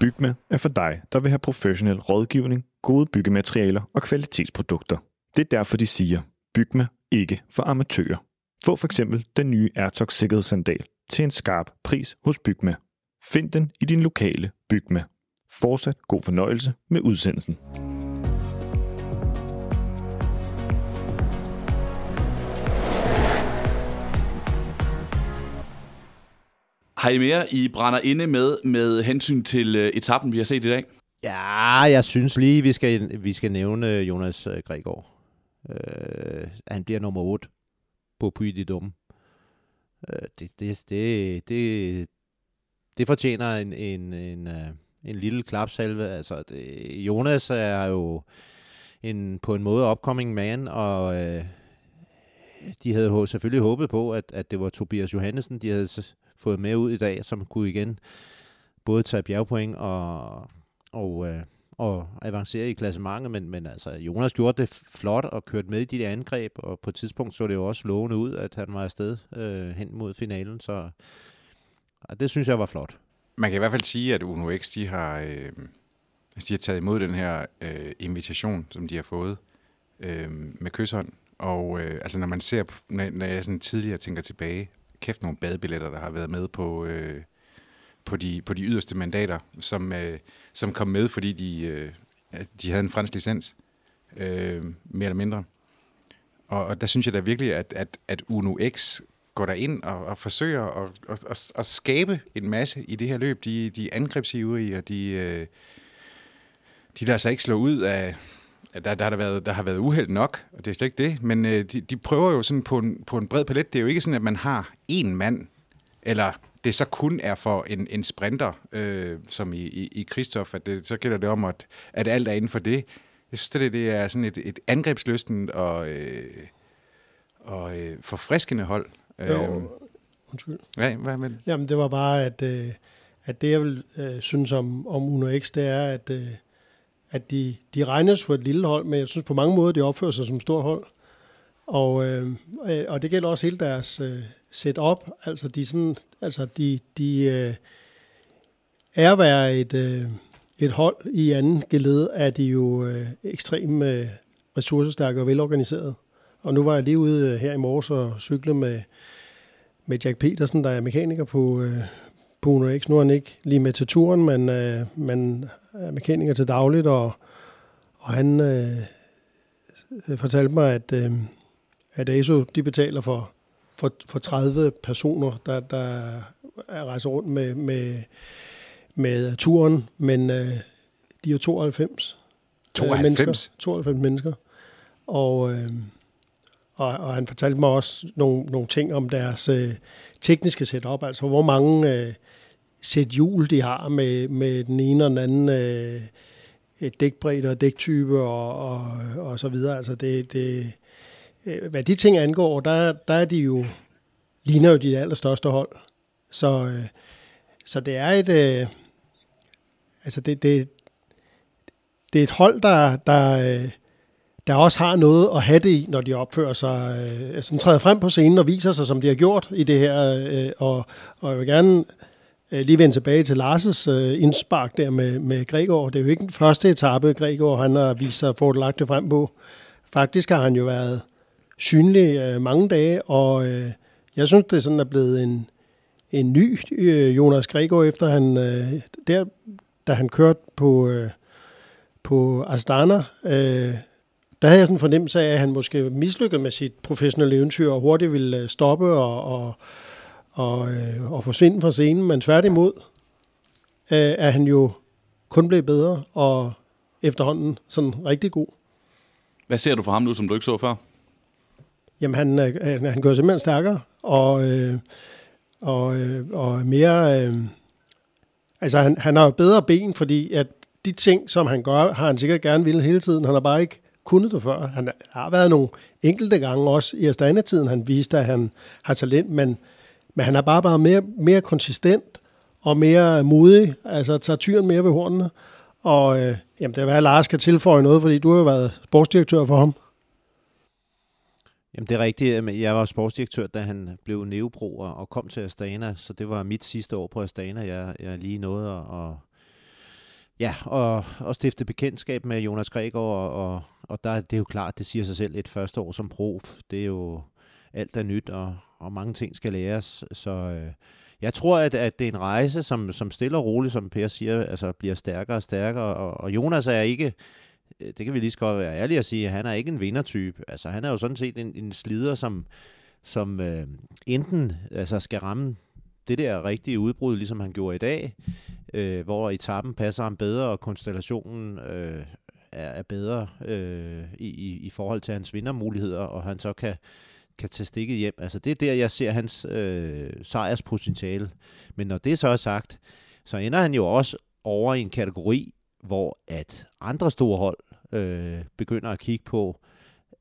Bygma er for dig, der vil have professionel rådgivning, gode byggematerialer og kvalitetsprodukter. Det er derfor, de siger, Bygma ikke for amatører. Få for eksempel den nye Airtox sikkerhedssandal til en skarp pris hos Bygma. Find den i din lokale Bygma. Fortsat god fornøjelse med udsendelsen. Har I mere, I brænder inde med, med hensyn til øh, etappen, vi har set i dag? Ja, jeg synes lige, vi skal, vi skal nævne øh, Jonas øh, Gregor. Øh, han bliver nummer 8 på Puy de Dum. Øh, det, det, det, det, det fortjener en, en, en, en lille klapsalve. Altså, det, Jonas er jo en, på en måde upcoming man, og øh, de havde selvfølgelig håbet på, at, at det var Tobias Johannesen, de havde fået med ud i dag, som kunne igen både tage bjergpoint og, og øh, og avancere i klassementet, men, men altså, Jonas gjorde det flot og kørte med i de der angreb, og på et tidspunkt så det jo også lovende ud, at han var afsted øh, hen mod finalen, så og det synes jeg var flot. Man kan i hvert fald sige, at Uno X, de har, øh, altså, de har taget imod den her øh, invitation, som de har fået øh, med kysshånd, og øh, altså når man ser, når, når jeg sådan tidligere tænker tilbage, kæft nogle badebilletter, der har været med på, øh, på, de, på de yderste mandater, som, øh, som kom med, fordi de, øh, de havde en fransk licens, øh, mere eller mindre. Og, og der synes jeg da virkelig, at, at, at Uno X går der ind og, og forsøger at, at, at, at skabe en masse i det her løb. De, de er angrebsivrige, og de, øh, de lader sig ikke slå ud af... Der, der, har der, været, der har været uheld nok, og det er slet ikke det, men øh, de, de prøver jo sådan på en, på en bred palet. Det er jo ikke sådan, at man har én mand, eller det så kun er for en, en sprinter, øh, som i, i, i Christoph, at det, så gælder det om, at, at alt er inden for det. Jeg synes, det, det er sådan et, et angrebsløsten og, øh, og øh, forfriskende hold. Jo, øh, undskyld. Ja, hvad med det? Jamen, det var bare, at, øh, at det, jeg vil øh, synes om, om Uno X, det er, at, øh, at de, de regnes for et lille hold, men jeg synes på mange måder, de opfører sig som et stort hold. Og, øh, og det gælder også hele deres øh, setup. Altså, de, sådan, altså, de, de øh, er at være et, øh, et hold i anden geled, er de jo øh, ekstremt øh, ressourcestærke og velorganiseret. Og nu var jeg lige ude øh, her i morges og cykle med, med Jack Petersen, der er mekaniker på, øh, på Uno X. Nu er han ikke lige med til turen, men, øh, men er mekaniker til dagligt, og, og han øh, fortalte mig, at, øh, at ASO de betaler for, for, for 30 personer, der, der er rejser rundt med, med, med turen, men øh, de er 92. øh, 92? mennesker. 92 mennesker. Og, øh, og, og han fortalte mig også nogle, nogle ting om deres øh, tekniske setup, altså hvor mange øh, sæt hjul de har med, med den ene og den anden øh, øh, dækbredde og dæktype og, og, og så videre. Altså det, det, øh, hvad de ting angår, der, der er de jo, ligner jo de allerstørste hold. Så, øh, så det er et, øh, altså det, det, det er et hold, der, der, øh, der også har noget at have det i, når de opfører sig, øh, altså træder frem på scenen og viser sig, som de har gjort i det her. Øh, og, og jeg vil gerne Øh, lige vende tilbage til Lars' øh, indspark der med, med Gregor. Det er jo ikke den første etape, Gregor han har vist sig fordelagtigt frem på. Faktisk har han jo været synlig øh, mange dage, og jeg synes, det sådan er blevet en, en ny Jonas Gregor, efter han, der, da han kørte på, på Astana, der havde jeg sådan en fornemmelse af, at han måske mislykkede med sit professionelle eventyr, og hurtigt ville stoppe og, og, og, øh, og forsvinde fra scenen, men tværtimod øh, er han jo kun blevet bedre, og efterhånden sådan rigtig god. Hvad ser du for ham nu, som du ikke så før? Jamen, han, øh, han, han gør simpelthen stærkere, og, øh, og, øh, og mere... Øh, altså, han, han har jo bedre ben, fordi at de ting, som han gør, har han sikkert gerne ville hele tiden. Han har bare ikke kunnet det før. Han har været nogle enkelte gange også i Astana-tiden, han viste, at han har talent, men, men han er bare bare mere, mere konsistent og mere modig, altså tager tyren mere ved hornene. Og øh, jamen, det er at Lars skal tilføje noget, fordi du har jo været sportsdirektør for ham. Jamen det er rigtigt. Jeg var sportsdirektør, da han blev neobro og kom til Astana, så det var mit sidste år på Astana. Jeg, jeg lige nåede at, at Ja, og, og stifte bekendtskab med Jonas Gregor, og, og, og der, det er jo klart, det siger sig selv, et første år som prof, det er jo alt er nyt, og, og mange ting skal læres, så øh, jeg tror, at, at det er en rejse, som, som stille og roligt, som Per siger, altså bliver stærkere og stærkere, og, og Jonas er ikke, øh, det kan vi lige så godt være ærlige at sige, han er ikke en vindertype, altså han er jo sådan set en, en slider, som, som øh, enten altså skal ramme det der rigtige udbrud, ligesom han gjorde i dag, øh, hvor etappen passer ham bedre, og konstellationen øh, er, er bedre øh, i, i, i forhold til hans vindermuligheder, og han så kan, kan tage stikket hjem. Altså det er der, jeg ser hans øh, sejrspotentiale. Men når det så er sagt, så ender han jo også over i en kategori, hvor at andre store hold øh, begynder at kigge på,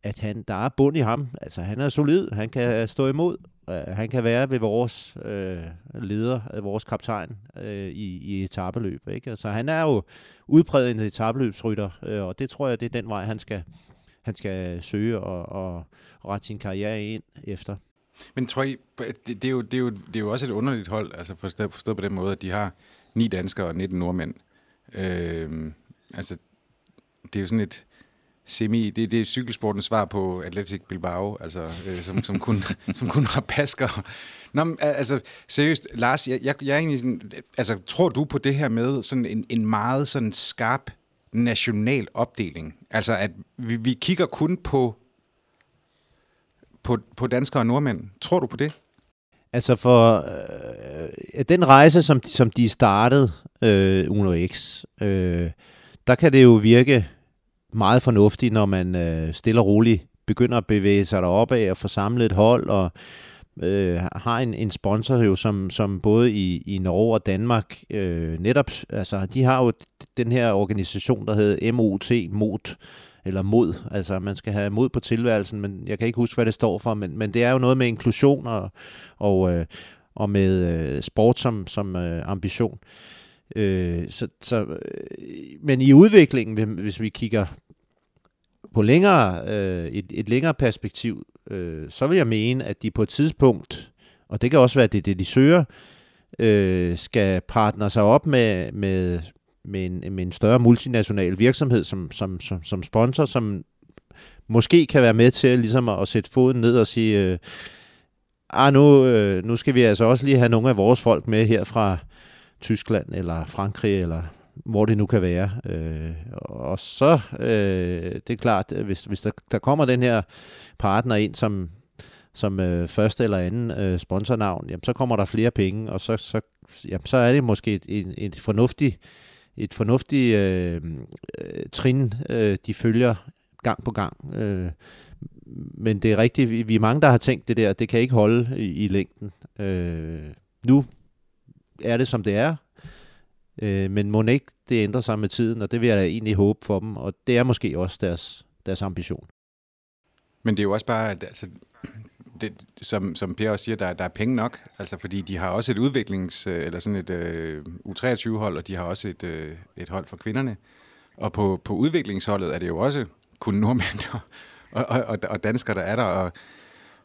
at han, der er bund i ham. Altså han er solid, han kan stå imod, Øh, han kan være ved vores øh, leder, øh, vores kaptajn øh, i, i etabeløb. Ikke? Så han er jo udpræget en etabeløbsrytter, øh, og det tror jeg, det er den vej, han skal, han skal søge og, og, og rette sin karriere ind efter. Men tror I, det, det, er jo, det, er jo, det er jo også et underligt hold, altså forstået, forstået på den måde, at de har ni danskere og 19 nordmænd. Øh, altså, det er jo sådan et semi, det, det er cykelsportens svar på Atletic Bilbao, altså, øh, som, som, kun, [LAUGHS] som kun har pasker. Nå, men, altså, seriøst, Lars, jeg, jeg, jeg er egentlig sådan, altså, tror du på det her med sådan en, en meget sådan skarp national opdeling? Altså, at vi, vi kigger kun på, på, på danskere og nordmænd. Tror du på det? Altså for øh, den rejse, som, som de startede, øh, Uno X, øh, der kan det jo virke meget fornuftigt, når man øh, stille og roligt begynder at bevæge sig deroppe af og få samlet et hold, og øh, har en, en sponsor jo, som, som både i, i Norge og Danmark øh, netop, altså de har jo den her organisation, der hedder MOT, MOT, eller mod, altså man skal have mod på tilværelsen, men jeg kan ikke huske, hvad det står for, men, men det er jo noget med inklusion og, og, øh, og med øh, sport som, som øh, ambition. Øh, så, så, øh, men i udviklingen, hvis vi kigger på længere, øh, et, et længere perspektiv, øh, så vil jeg mene, at de på et tidspunkt, og det kan også være det, det de søger, øh, skal partner sig op med, med, med, en, med en større multinational virksomhed som, som, som, som sponsor, som måske kan være med til ligesom at, at sætte foden ned og sige, øh, ah, nu, øh, nu skal vi altså også lige have nogle af vores folk med her fra Tyskland eller Frankrig eller hvor det nu kan være. Øh, og så, øh, det er klart, hvis, hvis der, der kommer den her partner ind som, som øh, første eller anden øh, sponsornavn, jamen, så kommer der flere penge, og så, så, jamen, så er det måske et, et, et fornuftigt et øh, fornuftigt øh, trin, øh, de følger gang på gang. Øh, men det er rigtigt, vi, vi er mange, der har tænkt det der, det kan ikke holde i, i længden. Øh, nu er det, som det er, øh, men må ikke det ændrer sig med tiden, og det vil jeg da egentlig håbe for dem, og det er måske også deres, deres ambition. Men det er jo også bare, at altså, det, som, som Per også siger, der, der er penge nok, altså fordi de har også et udviklings- øh, eller sådan et øh, U23-hold, og de har også et, øh, et hold for kvinderne. Og på, på udviklingsholdet er det jo også kun nordmænd og, og, og, og danskere, der er der, og,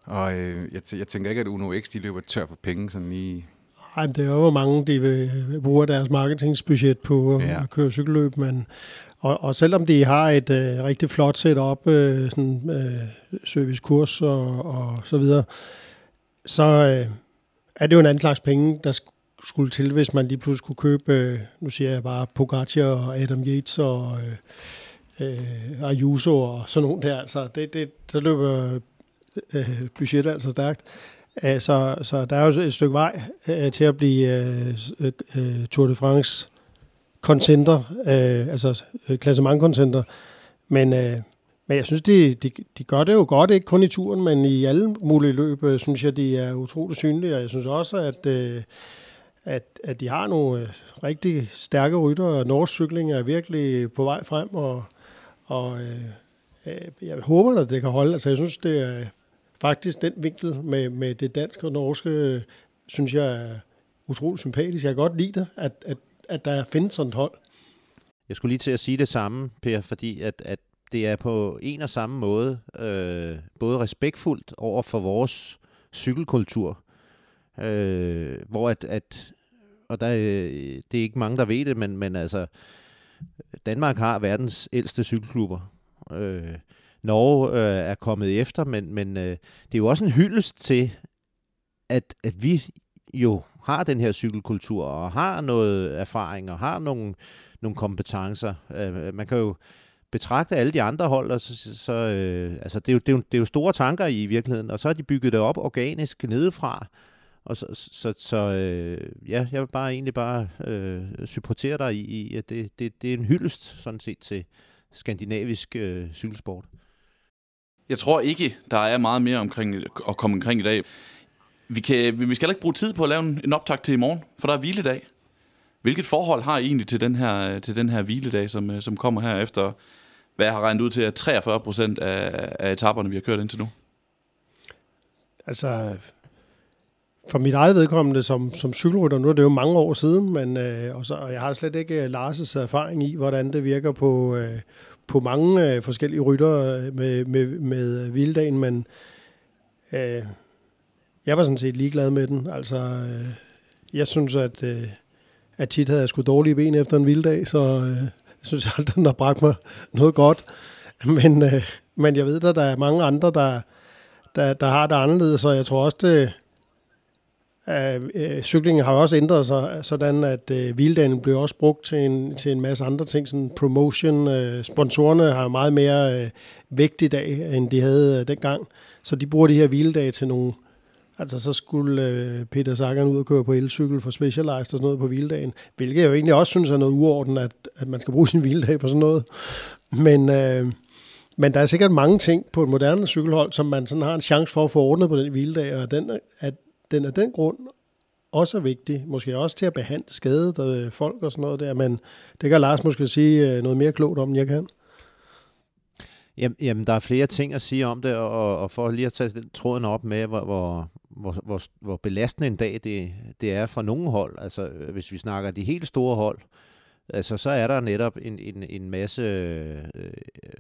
og øh, jeg, jeg tænker ikke, at Uno X de løber tør for penge sådan lige... Nej, det er jo, hvor mange de vil, bruger deres marketingsbudget på at ja. køre cykelløb, men og, og selvom de har et øh, rigtig flot setup, øh, sådan øh, servicekurs og, og så videre, så øh, er det jo en anden slags penge, der skulle til, hvis man lige pludselig skulle købe, øh, nu siger jeg bare Pogacar og Adam Yates og øh, øh, Ayuso og sådan nogle der. Altså, det, det, så løber øh, budgettet altså stærkt. Øh, så, så der er jo et stykke vej øh, til at blive øh, øh, øh, Tour de France koncenter, øh, altså øh, klassementkoncenter. Men, øh, men jeg synes, de, de, de gør det jo godt, ikke kun i turen, men i alle mulige løb, øh, synes jeg, de er utroligt synlige. Og jeg synes også, at, øh, at, at de har nogle øh, rigtig stærke rytter, og norsk cykling er virkelig på vej frem, og, og øh, øh, jeg håber, at det kan holde. Altså, jeg synes, det er faktisk den vinkel med, med det danske og norske, øh, synes jeg er utrolig sympatisk. Jeg kan godt lide det, at, at at der findes sådan et hold. Jeg skulle lige til at sige det samme, Per, fordi at, at det er på en og samme måde øh, både respektfuldt over for vores cykelkultur, øh, hvor at, at og der, øh, det er ikke mange, der ved det, men, men altså, Danmark har verdens ældste cykelklubber. Øh, Norge øh, er kommet efter, men, men øh, det er jo også en hyldest til, at, at vi jo har den her cykelkultur, og har noget erfaring, og har nogle, nogle kompetencer. Øh, øh man kan jo betragte alle de andre hold, og så, så øh, altså det, er jo, det, er jo, det er jo store tanker i virkeligheden, og så har de bygget det op organisk nedefra, og så, så, så øh, ja, jeg vil bare egentlig bare øh, supportere dig i, i at det, det, det er en hyldest sådan set til skandinavisk øh, cykelsport. Jeg tror ikke, der er meget mere omkring at komme omkring i dag. Vi, kan, vi skal heller ikke bruge tid på at lave en, en optag til i morgen, for der er hviledag. Hvilket forhold har I egentlig til den her, til den her hviledag, som, øh, som kommer her efter, hvad jeg har regnet ud til, at 43 procent af, af etaperne, vi har kørt indtil nu? Altså, for mit eget vedkommende som, som cykelrytter, nu er det jo mange år siden, men øh, og, så, og jeg har slet ikke øh, Lars' erfaring i, hvordan det virker på, øh, på mange øh, forskellige rytter øh, med, med, med vilddagen, men øh, jeg var sådan set ligeglad med den. Altså, øh, jeg synes, at, øh, at tit havde jeg sgu dårlige ben efter en vilddag, så øh, jeg synes [LAUGHS] aldrig, den har bragt mig noget godt. Men, øh, men jeg ved, at der er mange andre, der, der, der har det anderledes, så jeg tror også, det, at øh, cyklingen har også ændret sig, sådan at øh, hvildagen blev også brugt til en, til en masse andre ting, sådan promotion. Øh, sponsorerne har meget mere øh, vægt i dag, end de havde øh, dengang, så de bruger de her hviledage til nogle, Altså så skulle øh, Peter Sagan ud og køre på elcykel for Specialized og sådan noget på hviledagen, hvilket jeg jo egentlig også synes er noget uorden, at, at man skal bruge sin hviledag på sådan noget. Men, øh, men der er sikkert mange ting på et moderne cykelhold, som man sådan har en chance for at få ordnet på den hviledag, og den, at den af den grund også er vigtig. Måske også til at behandle skadede øh, folk og sådan noget der, men det kan Lars måske sige øh, noget mere klogt om, end jeg kan. Jamen, der er flere ting at sige om det, og, og for lige at tage tråden op med, hvor, hvor, hvor, hvor, hvor belastende en dag det, det er for nogle hold. Altså, øh, hvis vi snakker de helt store hold, altså, så er der netop en, en, en masse øh,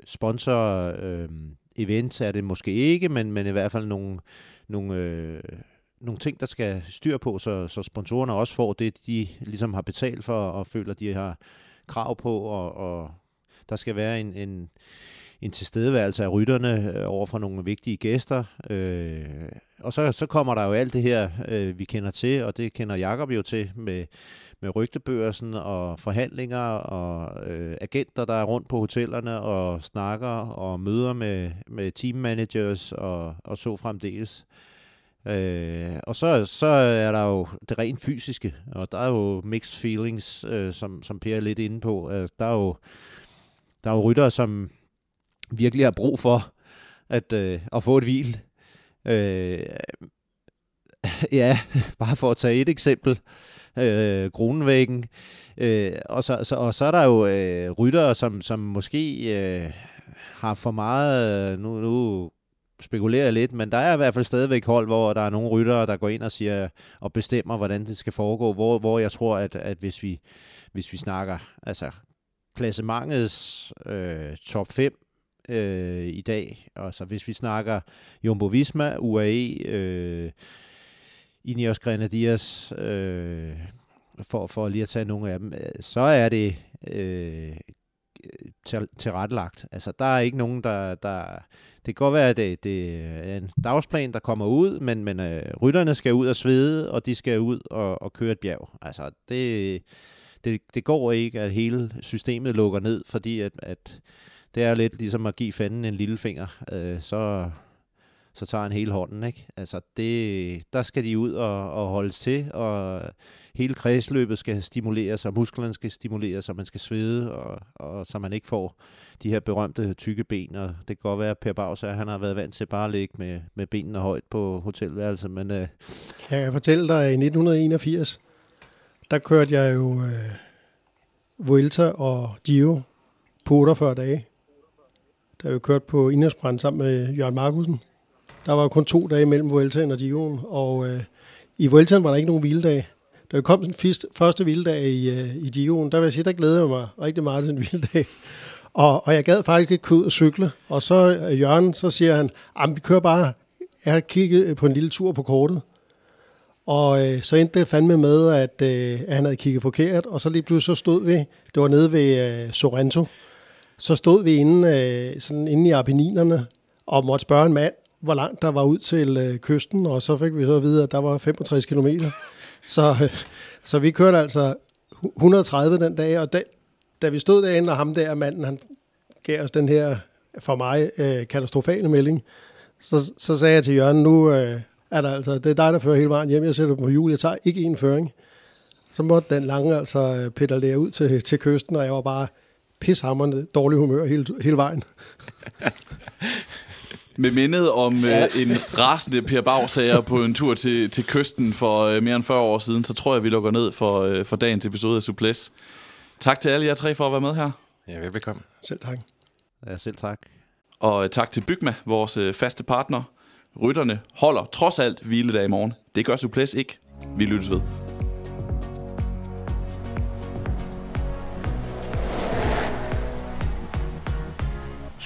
sponsor øh, events er det måske ikke, men, men i hvert fald nogle, nogle, øh, nogle ting, der skal styr på, så, så sponsorerne også får det, de ligesom har betalt for, og føler, de har krav på, og, og der skal være en, en, en tilstedeværelse af rytterne øh, over for nogle vigtige gæster. Øh, og så, så kommer der jo alt det her, øh, vi kender til, og det kender Jakob jo til med, med rygtebørsen og forhandlinger og øh, agenter, der er rundt på hotellerne og snakker og møder med, med teammanagers og, og så fremdeles. Øh, og så, så er der jo det rent fysiske, og der er jo mixed feelings, øh, som, som Per er lidt inde på. Øh, der er jo der er jo ryttere, som virkelig har brug for at, øh, at få et hvil. Øh, ja, [LAUGHS] bare for at tage et eksempel. Øh, Grunenvæggen. Øh, og, så, så, og så er der jo øh, ryttere, som, som måske øh, har for meget... Øh, nu, nu spekulerer lidt, men der er i hvert fald stadigvæk hold, hvor der er nogle ryttere, der går ind og siger og bestemmer, hvordan det skal foregå. Hvor, hvor jeg tror, at, at hvis, vi, hvis vi snakker altså klassementets øh, top 5 øh, i dag, og så hvis vi snakker Jumbo Visma, UAE, øh, Ineos Grenadiers, øh, for, for lige at tage nogle af dem, øh, så er det øh, tilrettelagt. Altså, der er ikke nogen, der... der det kan godt være, at det, det er en dagsplan, der kommer ud, men, men øh, rytterne skal ud og svede, og de skal ud og, og køre et bjerg. Altså, det, det, det går ikke, at hele systemet lukker ned, fordi at, at det er lidt ligesom at give fanden en lille finger. Øh, så, så tager han hele hånden. Ikke? Altså det, der skal de ud og, og holdes til, og hele kredsløbet skal stimuleres, og musklerne skal stimuleres, så man skal svede, og, og så man ikke får de her berømte tykke ben. Og det kan godt være, at Per Bauser, han har været vant til bare at ligge med, med benene højt på hotelværelset. Men, øh, jeg kan fortælle dig, at i 1981, der kørte jeg jo øh, Vuelta og Giro på 48 dage. Der vi kørt på Indersbrand sammen med Jørgen Markusen. Der var kun to dage mellem Vueltaen og Giroen, og øh, i Vueltaen var der ikke nogen hviledag. Da vi kom den første, første hviledag i, øh, i Giroen, der vil jeg sige, der glædede jeg mig rigtig meget til en hviledag. [LAUGHS] Og, og jeg gad faktisk ikke ud og cykle. Og så øh, Jørgen, så siger han, at vi kører bare, jeg har kigget øh, på en lille tur på kortet. Og øh, så endte det fandme med, at, øh, at han havde kigget forkert, og så lige pludselig så stod vi, det var nede ved øh, Sorrento, så stod vi inde, øh, sådan inde i Apenninerne og måtte spørge en mand, hvor langt der var ud til øh, kysten, og så fik vi så at vide, at der var 65 km. Så, øh, så vi kørte altså 130 den dag, og da, da vi stod derinde, og ham der manden, han gav os den her, for mig, øh, katastrofale melding, så, så sagde jeg til Jørgen, nu øh, er der altså, det er dig, der fører hele vejen hjem, jeg sætter på jul, jeg tager ikke en føring. Så måtte den lange altså øh, pedalere ud til, til kysten, og jeg var bare pishammerende dårlig humør hele, hele vejen. [LAUGHS] Med mindet om ja. øh, en rasende Per Bag på en tur til, til kysten for øh, mere end 40 år siden, så tror jeg, vi lukker ned for, øh, for dagens episode af Suples. Tak til alle jer tre for at være med her. Ja, velbekomme. Selv tak. Ja, selv tak. Og øh, tak til Bygma, vores øh, faste partner. Rytterne holder trods alt hviledag i morgen. Det gør Suples ikke. Vi lyttes ved.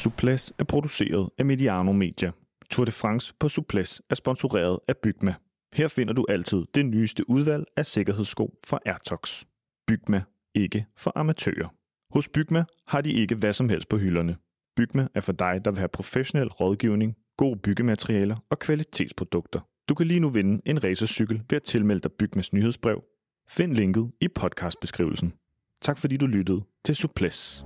Suples er produceret af Mediano Media. Tour de France på Suples er sponsoreret af Bygma. Her finder du altid det nyeste udvalg af sikkerhedssko fra Airtox. Bygma, ikke for amatører. Hos Bygma har de ikke hvad som helst på hylderne. Bygma er for dig, der vil have professionel rådgivning, gode byggematerialer og kvalitetsprodukter. Du kan lige nu vinde en racercykel ved at tilmelde dig Bygmas nyhedsbrev. Find linket i podcastbeskrivelsen. Tak fordi du lyttede til Suples.